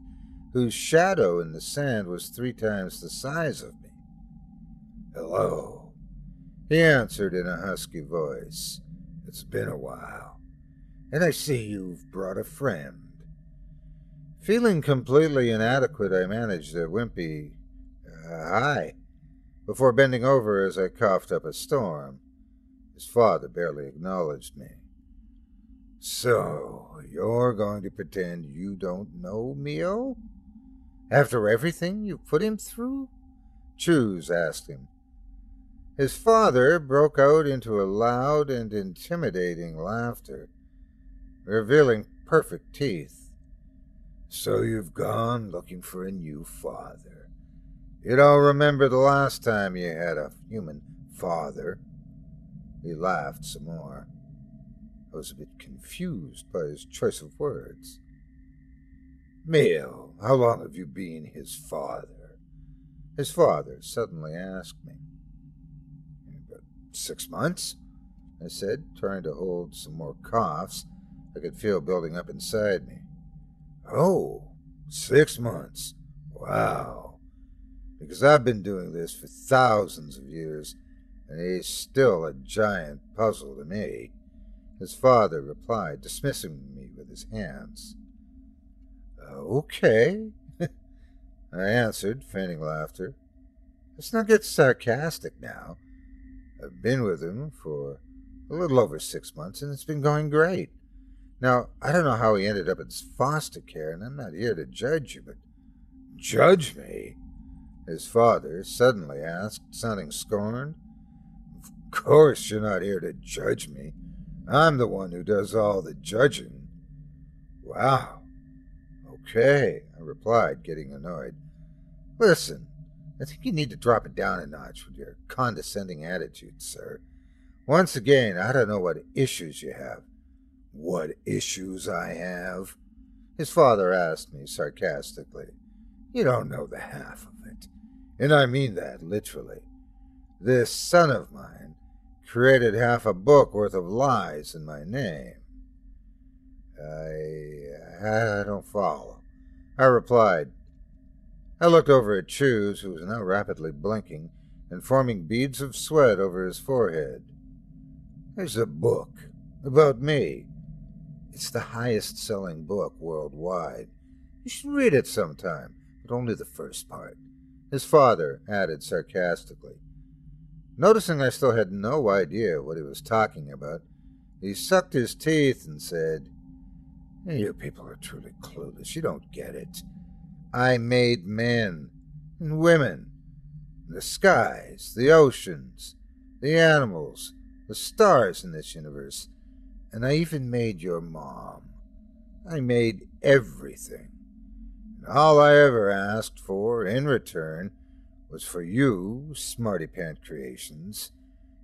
whose shadow in the sand was three times the size of me. Hello, he answered in a husky voice. It's been a while, and I see you've brought a friend. Feeling completely inadequate, I managed a wimpy uh, hi before bending over as I coughed up a storm. His father barely acknowledged me. So, you're going to pretend you don't know Mio? After everything you put him through? Chus asked him. His father broke out into a loud and intimidating laughter, revealing perfect teeth. So you've gone looking for a new father. You don't remember the last time you had a human father. He laughed some more. I was a bit confused by his choice of words. How long have you been his father? His father suddenly asked me. About six months, I said, trying to hold some more coughs I could feel building up inside me. Oh, six months. Wow. Because I've been doing this for thousands of years, and he's still a giant puzzle to me. His father replied, dismissing me with his hands. Okay, I answered, feigning laughter. Let's not get sarcastic now. I've been with him for a little over six months, and it's been going great. Now, I don't know how he ended up in foster care, and I'm not here to judge you, but. Judge me? His father suddenly asked, sounding scorned. Of course you're not here to judge me. I'm the one who does all the judging. Wow. Okay, I replied, getting annoyed. Listen, I think you need to drop it down a notch with your condescending attitude, sir. Once again, I don't know what issues you have. What issues I have? His father asked me sarcastically. You don't know the half of it. And I mean that literally. This son of mine created half a book worth of lies in my name. I, I don't follow. I replied. I looked over at Chus, who was now rapidly blinking and forming beads of sweat over his forehead. There's a book about me. It's the highest selling book worldwide. You should read it sometime, but only the first part. His father added sarcastically. Noticing I still had no idea what he was talking about, he sucked his teeth and said, You people are truly clueless. You don't get it. I made men and women, the skies, the oceans, the animals, the stars in this universe, and I even made your mom. I made everything. And all I ever asked for in return was for you, Smarty Pant Creations,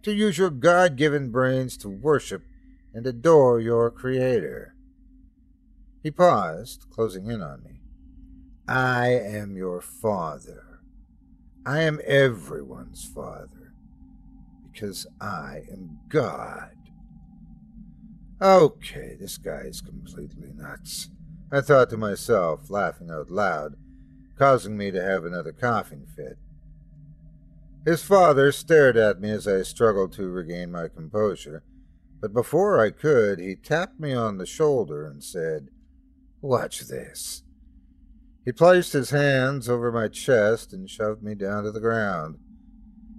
to use your God given brains to worship and adore your Creator. He paused, closing in on me. I am your father. I am everyone's father, because I am God. Okay, this guy is completely nuts. I thought to myself, laughing out loud, causing me to have another coughing fit. His father stared at me as I struggled to regain my composure, but before I could, he tapped me on the shoulder and said, Watch this. He placed his hands over my chest and shoved me down to the ground.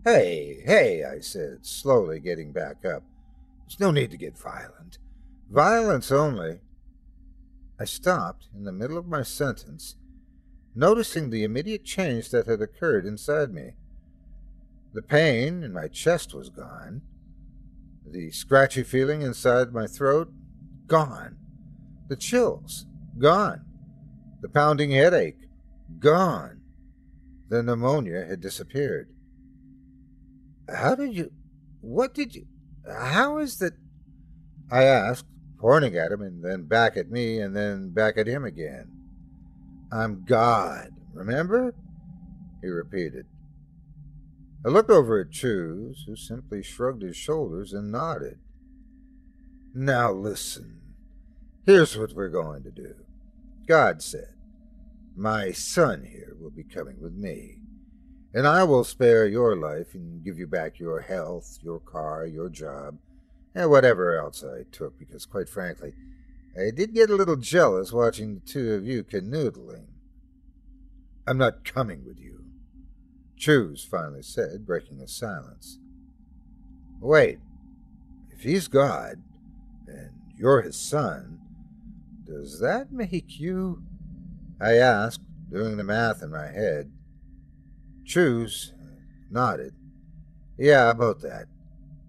Hey, hey, I said, slowly getting back up. There's no need to get violent. Violence only. I stopped in the middle of my sentence, noticing the immediate change that had occurred inside me. The pain in my chest was gone. The scratchy feeling inside my throat, gone. The chills, gone. The pounding headache, gone. The pneumonia had disappeared. How did you. What did you. How is that? I asked, pointing at him and then back at me and then back at him again. I'm God, remember? He repeated. I looked over at Chus, who simply shrugged his shoulders and nodded. Now listen. Here's what we're going to do. God said, My son here will be coming with me, and I will spare your life and give you back your health, your car, your job, and whatever else I took, because quite frankly, I did get a little jealous watching the two of you canoodling. I'm not coming with you, Chus finally said, breaking a silence. Wait, if he's God, and you're his son, does that make you? I asked, doing the math in my head. Chus nodded. Yeah, about that.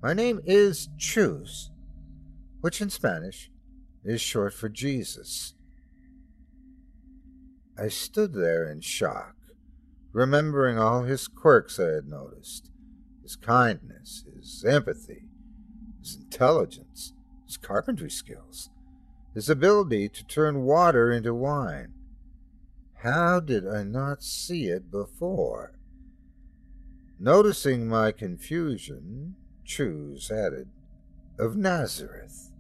My name is Chus, which in Spanish is short for Jesus. I stood there in shock remembering all his quirks I had noticed his kindness, his empathy, his intelligence, his carpentry skills, his ability to turn water into wine. How did I not see it before? Noticing my confusion, Chus added, Of Nazareth,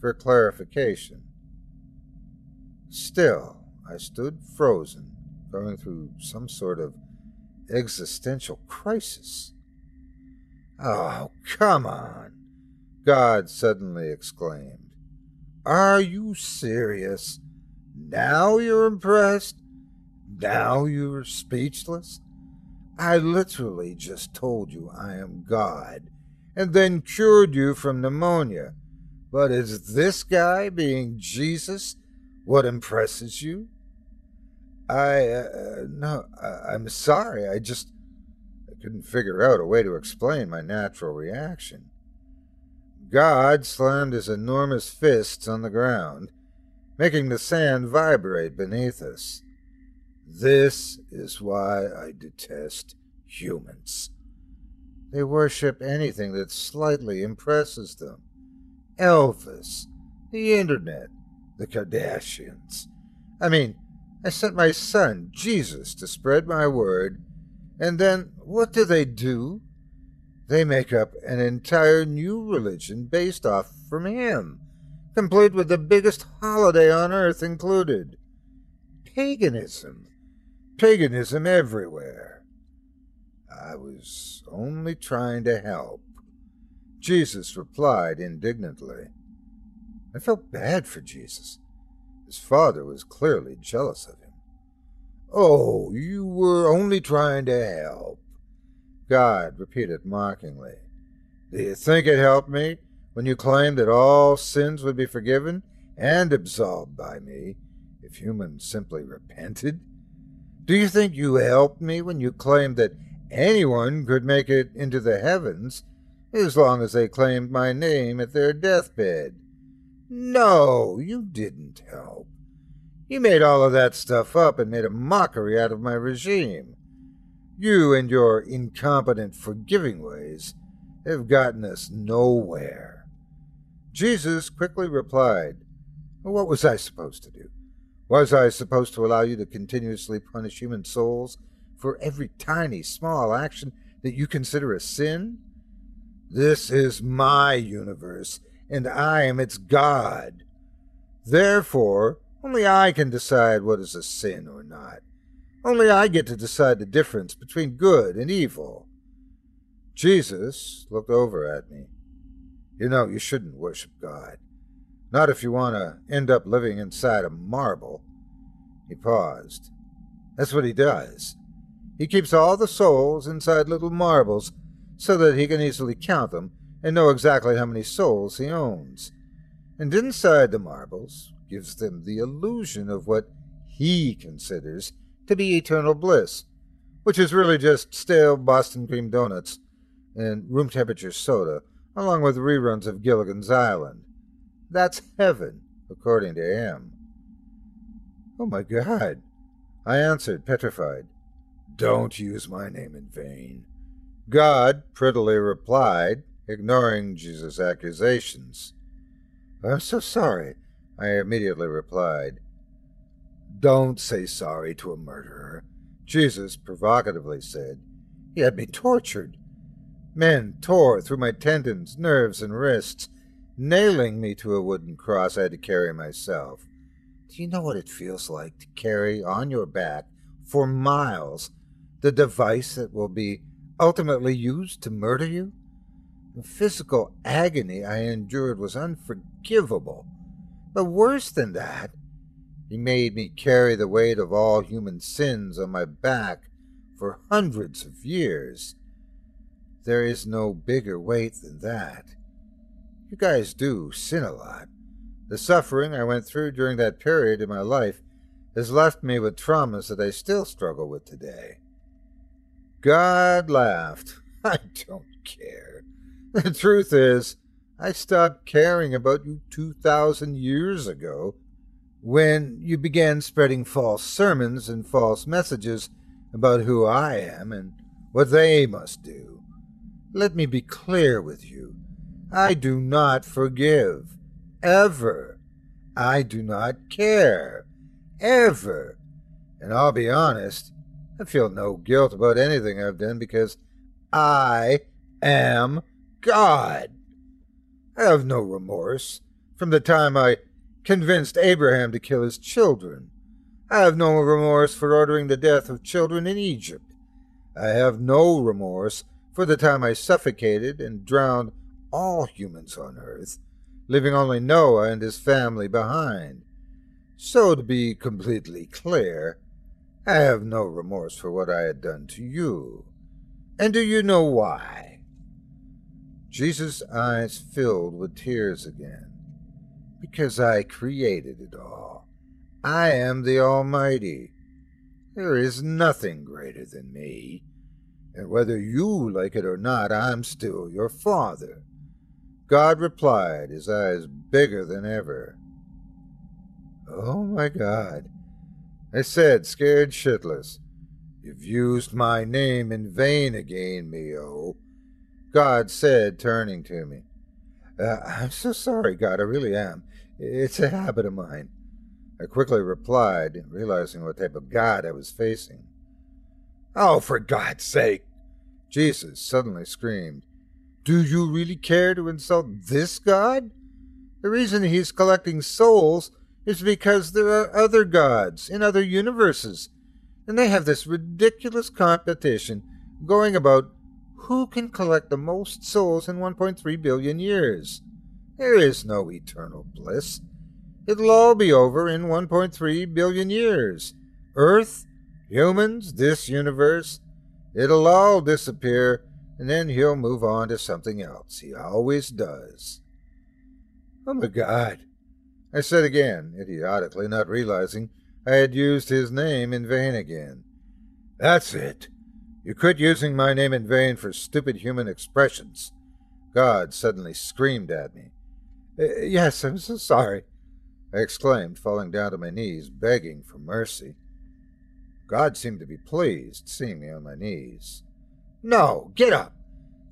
for clarification. Still, I stood frozen going through some sort of existential crisis. Oh, come on, God suddenly exclaimed. Are you serious? Now you're impressed? Now you're speechless? I literally just told you I am God and then cured you from pneumonia. But is this guy being Jesus what impresses you? I, uh, no, I, I'm sorry. I just I couldn't figure out a way to explain my natural reaction. God slammed his enormous fists on the ground, making the sand vibrate beneath us. This is why I detest humans. They worship anything that slightly impresses them. Elvis, the internet, the Kardashians. I mean, I sent my son, Jesus, to spread my word, and then what do they do? They make up an entire new religion based off from him, complete with the biggest holiday on earth included. Paganism. Paganism everywhere. I was only trying to help. Jesus replied indignantly. I felt bad for Jesus. His father was clearly jealous of him. Oh, you were only trying to help, God repeated mockingly. Do you think it helped me when you claimed that all sins would be forgiven and absolved by me if humans simply repented? Do you think you helped me when you claimed that anyone could make it into the heavens as long as they claimed my name at their deathbed? No, you didn't help. You made all of that stuff up and made a mockery out of my regime. You and your incompetent forgiving ways have gotten us nowhere. Jesus quickly replied, What was I supposed to do? Was I supposed to allow you to continuously punish human souls for every tiny, small action that you consider a sin? This is my universe, and I am its God. Therefore, only I can decide what is a sin or not. Only I get to decide the difference between good and evil. Jesus looked over at me. You know, you shouldn't worship God. Not if you want to end up living inside a marble. He paused. That's what he does. He keeps all the souls inside little marbles so that he can easily count them and know exactly how many souls he owns. And inside the marbles gives them the illusion of what he considers to be eternal bliss, which is really just stale Boston cream donuts and room temperature soda, along with reruns of Gilligan's Island. That's heaven, according to him. Oh my God, I answered, petrified. Don't use my name in vain. God prettily replied, ignoring Jesus' accusations. I'm so sorry, I immediately replied. Don't say sorry to a murderer, Jesus provocatively said. He had me tortured. Men tore through my tendons, nerves, and wrists, nailing me to a wooden cross I had to carry myself. Do you know what it feels like to carry on your back for miles the device that will be ultimately used to murder you? The physical agony I endured was unforgivable. But worse than that, he made me carry the weight of all human sins on my back for hundreds of years. There is no bigger weight than that. You guys do sin a lot. The suffering I went through during that period in my life has left me with traumas that I still struggle with today. God laughed. I don't care. The truth is, I stopped caring about you 2,000 years ago when you began spreading false sermons and false messages about who I am and what they must do. Let me be clear with you. I do not forgive. Ever. I do not care. Ever. And I'll be honest, I feel no guilt about anything I've done because I am God. I have no remorse from the time I convinced Abraham to kill his children. I have no remorse for ordering the death of children in Egypt. I have no remorse for the time I suffocated and drowned all humans on earth, leaving only Noah and his family behind. So, to be completely clear, I have no remorse for what I had done to you. And do you know why? Jesus' eyes filled with tears again because I created it all. I am the Almighty. There is nothing greater than me. And whether you like it or not, I'm still your father. God replied, his eyes bigger than ever. Oh my God. I said, scared shitless. You've used my name in vain again, Mio. God said, turning to me. Uh, I'm so sorry, God, I really am. It's a habit of mine. I quickly replied, realizing what type of God I was facing. Oh, for God's sake! Jesus suddenly screamed. Do you really care to insult this God? The reason he's collecting souls is because there are other gods in other universes, and they have this ridiculous competition going about who can collect the most souls in 1.3 billion years. There is no eternal bliss. It'll all be over in 1.3 billion years. Earth, humans, this universe, it'll all disappear, and then he'll move on to something else. He always does. Oh my God, I said again, idiotically, not realizing I had used his name in vain again. That's it. You quit using my name in vain for stupid human expressions. God suddenly screamed at me. Yes, I'm so sorry, I exclaimed, falling down to my knees, begging for mercy. God seemed to be pleased, seeing me on my knees. No, get up!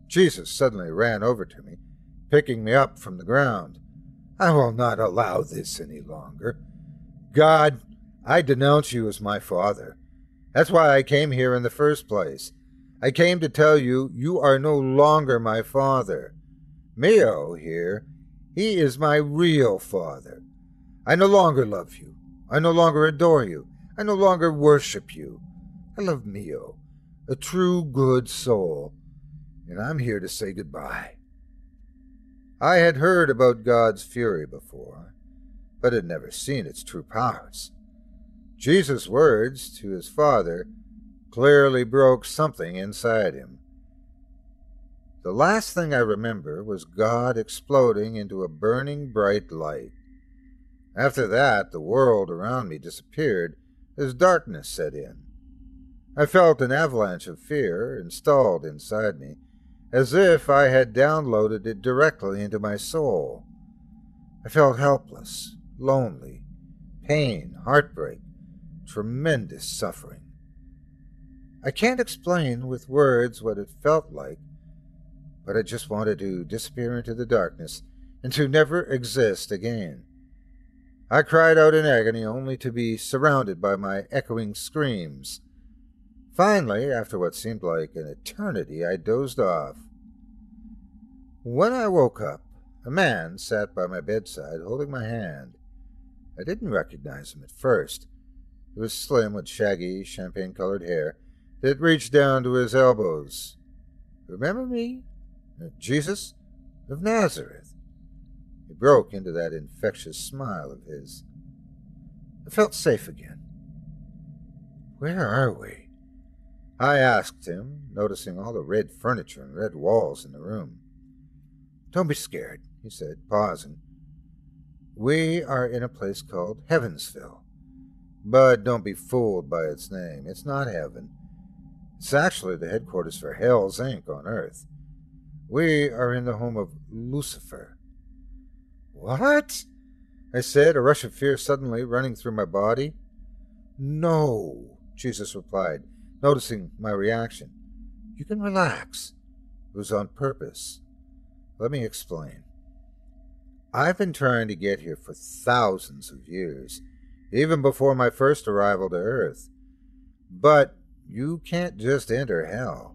Jesus suddenly ran over to me, picking me up from the ground. I will not allow this any longer. God, I denounce you as my father. That's why I came here in the first place. I came to tell you you are no longer my father. Mio here he is my real father. I no longer love you. I no longer adore you. I no longer worship you. I love Mio, a true good soul, and I'm here to say goodbye. I had heard about God's fury before, but had never seen its true powers. Jesus' words to his Father clearly broke something inside him. The last thing I remember was God exploding into a burning bright light. After that, the world around me disappeared as darkness set in. I felt an avalanche of fear installed inside me, as if I had downloaded it directly into my soul. I felt helpless, lonely, pain, heartbreak, tremendous suffering. I can't explain with words what it felt like, but I just wanted to disappear into the darkness and to never exist again. I cried out in agony only to be surrounded by my echoing screams. Finally, after what seemed like an eternity, I dozed off. When I woke up, a man sat by my bedside holding my hand. I didn't recognize him at first. He was slim with shaggy, champagne colored hair that reached down to his elbows. Remember me? Jesus of Nazareth. He broke into that infectious smile of his. I felt safe again. Where are we? I asked him, noticing all the red furniture and red walls in the room. Don't be scared, he said, pausing. We are in a place called Heavensville. But don't be fooled by its name. It's not heaven. It's actually the headquarters for Hell's Inc. on Earth. We are in the home of Lucifer. What? I said, a rush of fear suddenly running through my body. No, Jesus replied, noticing my reaction. You can relax. It was on purpose. Let me explain. I've been trying to get here for thousands of years, even before my first arrival to Earth. But you can't just enter hell.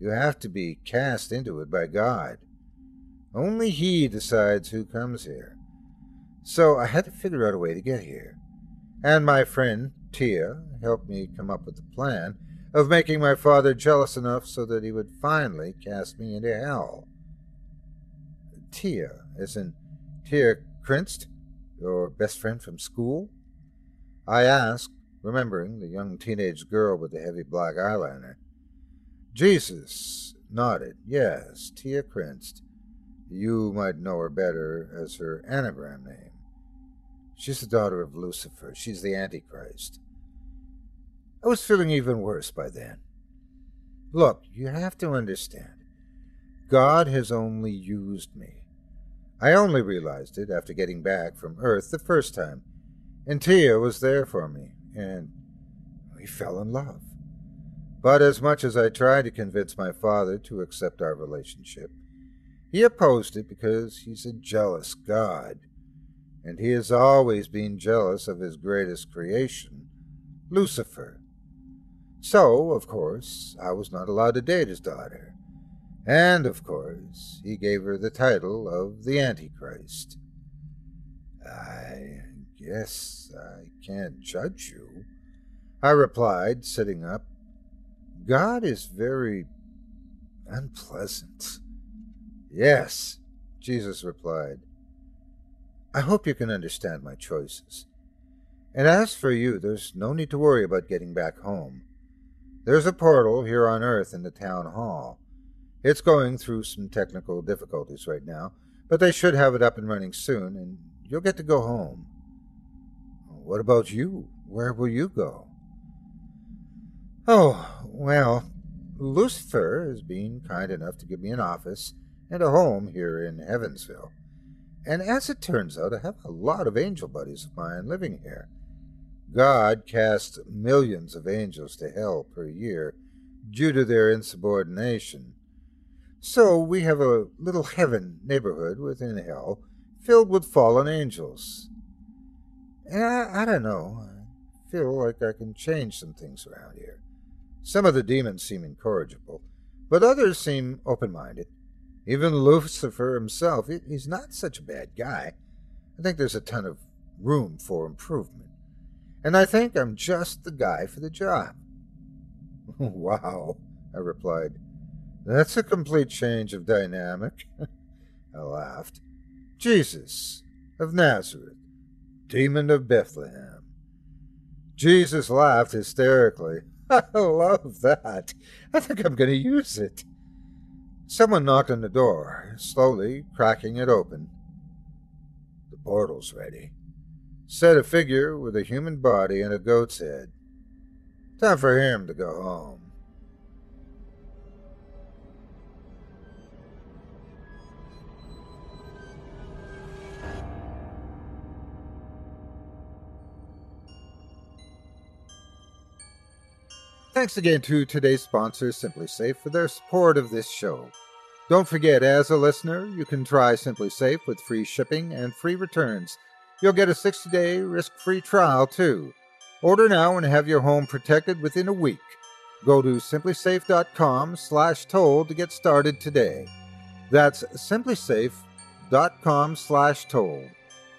You have to be cast into it by God. Only He decides who comes here. So I had to figure out a way to get here. And my friend Tia helped me come up with the plan of making my father jealous enough so that he would finally cast me into hell. Tia, as in Tia Krinst, your best friend from school? I asked, remembering the young teenage girl with the heavy black eyeliner. Jesus nodded. Yes, Tia Krinst. You might know her better as her anagram name. She's the daughter of Lucifer. She's the Antichrist. I was feeling even worse by then. Look, you have to understand. God has only used me. I only realized it after getting back from Earth the first time, and Tia was there for me, and we fell in love. But as much as I tried to convince my father to accept our relationship, he opposed it because he's a jealous God, and he has always been jealous of his greatest creation, Lucifer. So, of course, I was not allowed to date his daughter. And, of course, he gave her the title of the Antichrist. I guess I can't judge you, I replied, sitting up. God is very unpleasant. Yes, Jesus replied. I hope you can understand my choices. And as for you, there's no need to worry about getting back home. There's a portal here on Earth in the town hall. It's going through some technical difficulties right now, but they should have it up and running soon, and you'll get to go home. What about you? Where will you go? Oh, well, Lucifer has been kind enough to give me an office and a home here in Heavensville. And as it turns out, I have a lot of angel buddies of mine living here. God casts millions of angels to hell per year due to their insubordination. So we have a little heaven neighborhood within hell filled with fallen angels. And I, I don't know, I feel like I can change some things around here. Some of the demons seem incorrigible, but others seem open minded. Even Lucifer himself, he's not such a bad guy. I think there's a ton of room for improvement. And I think I'm just the guy for the job. wow, I replied. That's a complete change of dynamic. I laughed. Jesus of Nazareth, demon of Bethlehem. Jesus laughed hysterically. I love that. I think I'm going to use it. Someone knocked on the door, slowly cracking it open. The portal's ready, said a figure with a human body and a goat's head. Time for him to go home. Thanks again to today's sponsor, SimpliSafe, for their support of this show. Don't forget, as a listener, you can try SimpliSafe with free shipping and free returns. You'll get a 60 day risk free trial, too. Order now and have your home protected within a week. Go to simplisafe.com slash told to get started today. That's simplisafe.com slash told.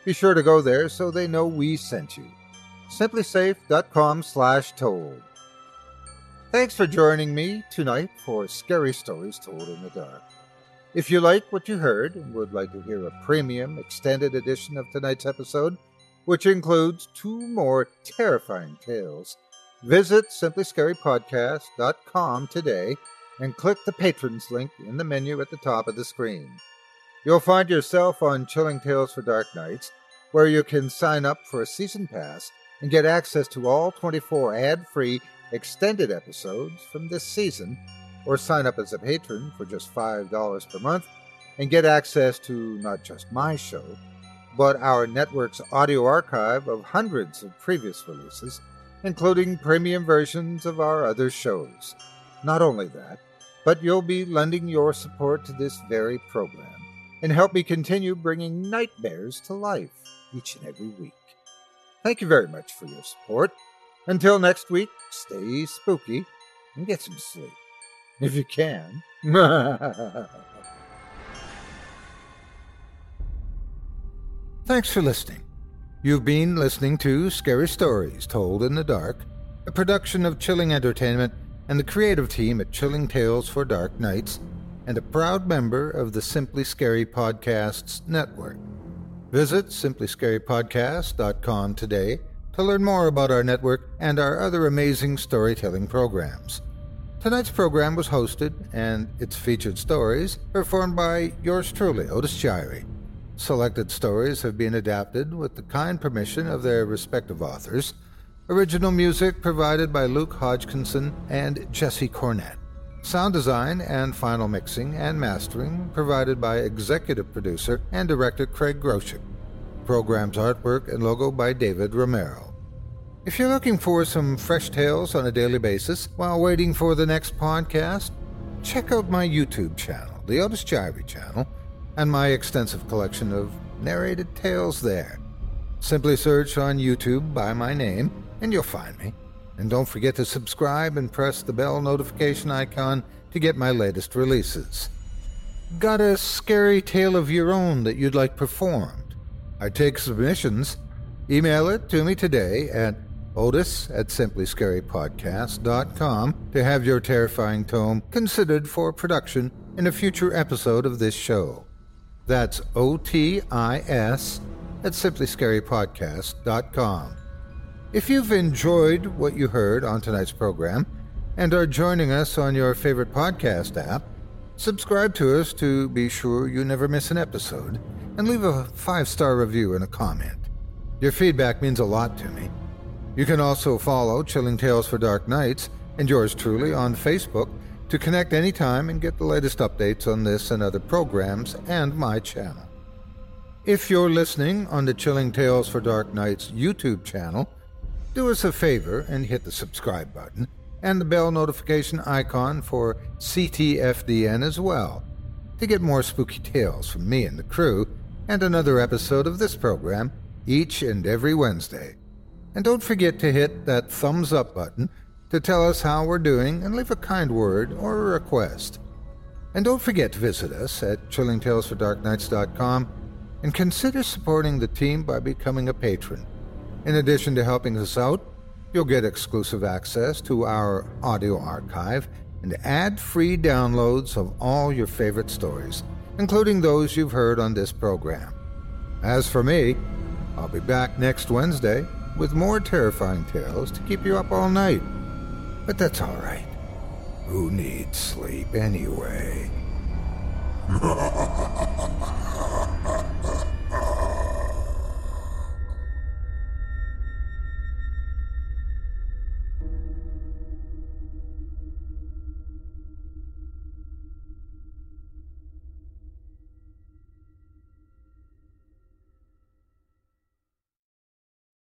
Be sure to go there so they know we sent you. simplisafe.com slash told. Thanks for joining me tonight for Scary Stories Told in the Dark. If you like what you heard and would like to hear a premium extended edition of tonight's episode, which includes two more terrifying tales, visit simplyscarypodcast.com today and click the patrons link in the menu at the top of the screen. You'll find yourself on Chilling Tales for Dark Nights, where you can sign up for a season pass and get access to all 24 ad free extended episodes from this season, or sign up as a patron for just $5 per month and get access to not just my show, but our network's audio archive of hundreds of previous releases, including premium versions of our other shows. Not only that, but you'll be lending your support to this very program and help me continue bringing nightmares to life each and every week. Thank you very much for your support. Until next week, stay spooky and get some sleep. If you can. Thanks for listening. You've been listening to Scary Stories Told in the Dark, a production of Chilling Entertainment and the creative team at Chilling Tales for Dark Nights, and a proud member of the Simply Scary Podcasts Network. Visit simplyscarypodcast.com today to learn more about our network and our other amazing storytelling programs. Tonight's program was hosted and its featured stories performed by yours truly, Otis Jiry. Selected stories have been adapted with the kind permission of their respective authors. Original music provided by Luke Hodgkinson and Jesse Cornett. Sound design and final mixing and mastering provided by executive producer and director Craig Groshek. Program's artwork and logo by David Romero. If you're looking for some fresh tales on a daily basis while waiting for the next podcast, check out my YouTube channel, the Otis Jiry channel, and my extensive collection of narrated tales there. Simply search on YouTube by my name, and you'll find me. And don't forget to subscribe and press the bell notification icon to get my latest releases. Got a scary tale of your own that you'd like performed? I take submissions. Email it to me today at otis at simplyscarypodcast.com to have your terrifying tome considered for production in a future episode of this show. That's O T I S at simplyscarypodcast.com. If you've enjoyed what you heard on tonight's program and are joining us on your favorite podcast app, subscribe to us to be sure you never miss an episode and leave a five star review and a comment. Your feedback means a lot to me. You can also follow Chilling Tales for Dark Nights and yours truly on Facebook to connect anytime and get the latest updates on this and other programs and my channel. If you're listening on the Chilling Tales for Dark Nights YouTube channel, do us a favor and hit the subscribe button and the bell notification icon for CTFDN as well to get more spooky tales from me and the crew and another episode of this program each and every Wednesday. And don't forget to hit that thumbs up button to tell us how we're doing and leave a kind word or a request. And don't forget to visit us at chillingtalesfordarknights.com and consider supporting the team by becoming a patron. In addition to helping us out, you'll get exclusive access to our audio archive and ad free downloads of all your favorite stories, including those you've heard on this program. As for me, I'll be back next Wednesday with more terrifying tales to keep you up all night. But that's all right. Who needs sleep anyway?